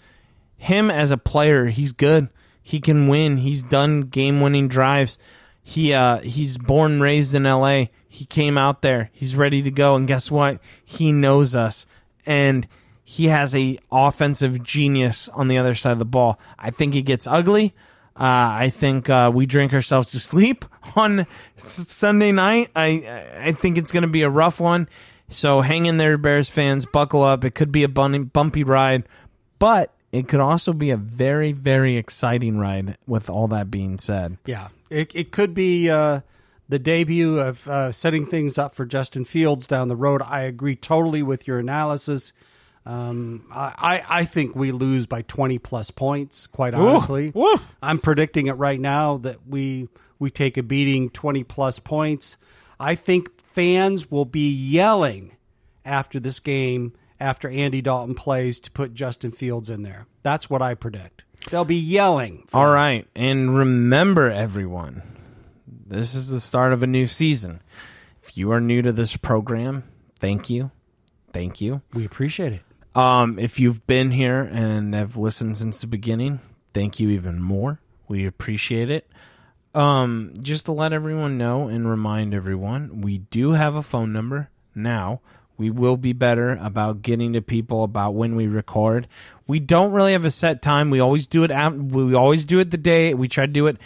Him as a player, he's good. He can win. He's done game-winning drives. He uh, he's born and raised in L.A. He came out there. He's ready to go, and guess what? He knows us, and he has a offensive genius on the other side of the ball. I think he gets ugly. Uh, I think uh, we drink ourselves to sleep on S- Sunday night. I I think it's going to be a rough one. So hang in there, Bears fans. Buckle up. It could be a bun- bumpy ride, but it could also be a very very exciting ride. With all that being said, Yeah, it it could be uh, the debut of uh, setting things up for Justin Fields down the road. I agree totally with your analysis. Um, I, I think we lose by twenty plus points. Quite honestly, Woof. I'm predicting it right now that we we take a beating twenty plus points. I think fans will be yelling after this game after Andy Dalton plays to put Justin Fields in there. That's what I predict. They'll be yelling. All right. And remember, everyone, this is the start of a new season. If you are new to this program, thank you. Thank you. We appreciate it. Um, if you've been here and have listened since the beginning, thank you even more. We appreciate it. Um, just to let everyone know and remind everyone, we do have a phone number now. We will be better about getting to people about when we record. We don't really have a set time. We always do it. At, we always do it the day. We try to do it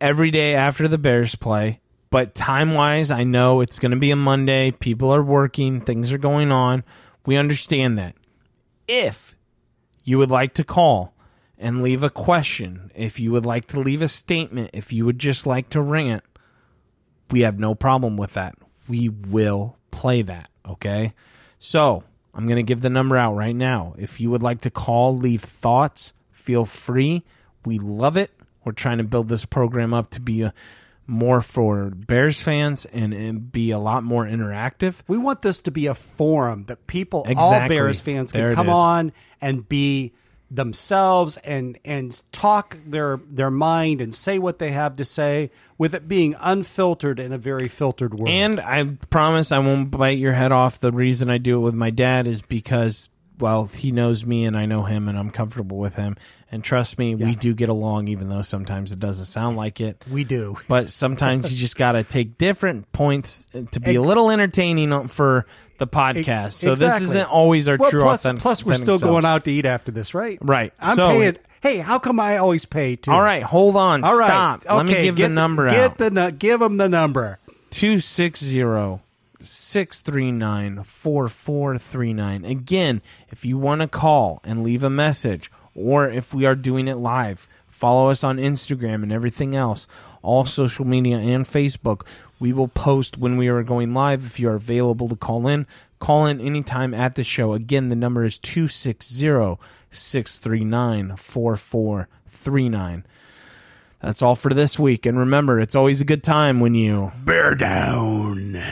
every day after the Bears play. But time wise, I know it's going to be a Monday. People are working. Things are going on. We understand that. If you would like to call and leave a question, if you would like to leave a statement, if you would just like to rant, we have no problem with that. We will play that, okay? So, I'm going to give the number out right now. If you would like to call, leave thoughts, feel free. We love it. We're trying to build this program up to be a more for Bears fans and, and be a lot more interactive. We want this to be a forum that people, all Bears fans, can it come on and be themselves and and talk their their mind and say what they have to say with it being unfiltered in a very filtered world. And I promise I won't bite your head off. The reason I do it with my dad is because, well, he knows me and I know him and I'm comfortable with him. And trust me, we do get along, even though sometimes it doesn't sound like it. we do. But sometimes you just got to take different points to be a little entertaining for the podcast. So this isn't always our well, true plus, authentic. plus we're still authentic going out to eat after this, right? Right. I'm So- paying. Hey, how come I always pay too? All right, hold on. All right. Stop. Okay, Let me give get the number get out. the give them the number. 260 639 4439. Again, if you want to call and leave a message, or if we are doing it live, follow us on Instagram and everything else, all social media and Facebook. We will post when we are going live. If you are available to call in, call in anytime at the show. Again, the number is 260 639 4439. That's all for this week. And remember, it's always a good time when you Bear down.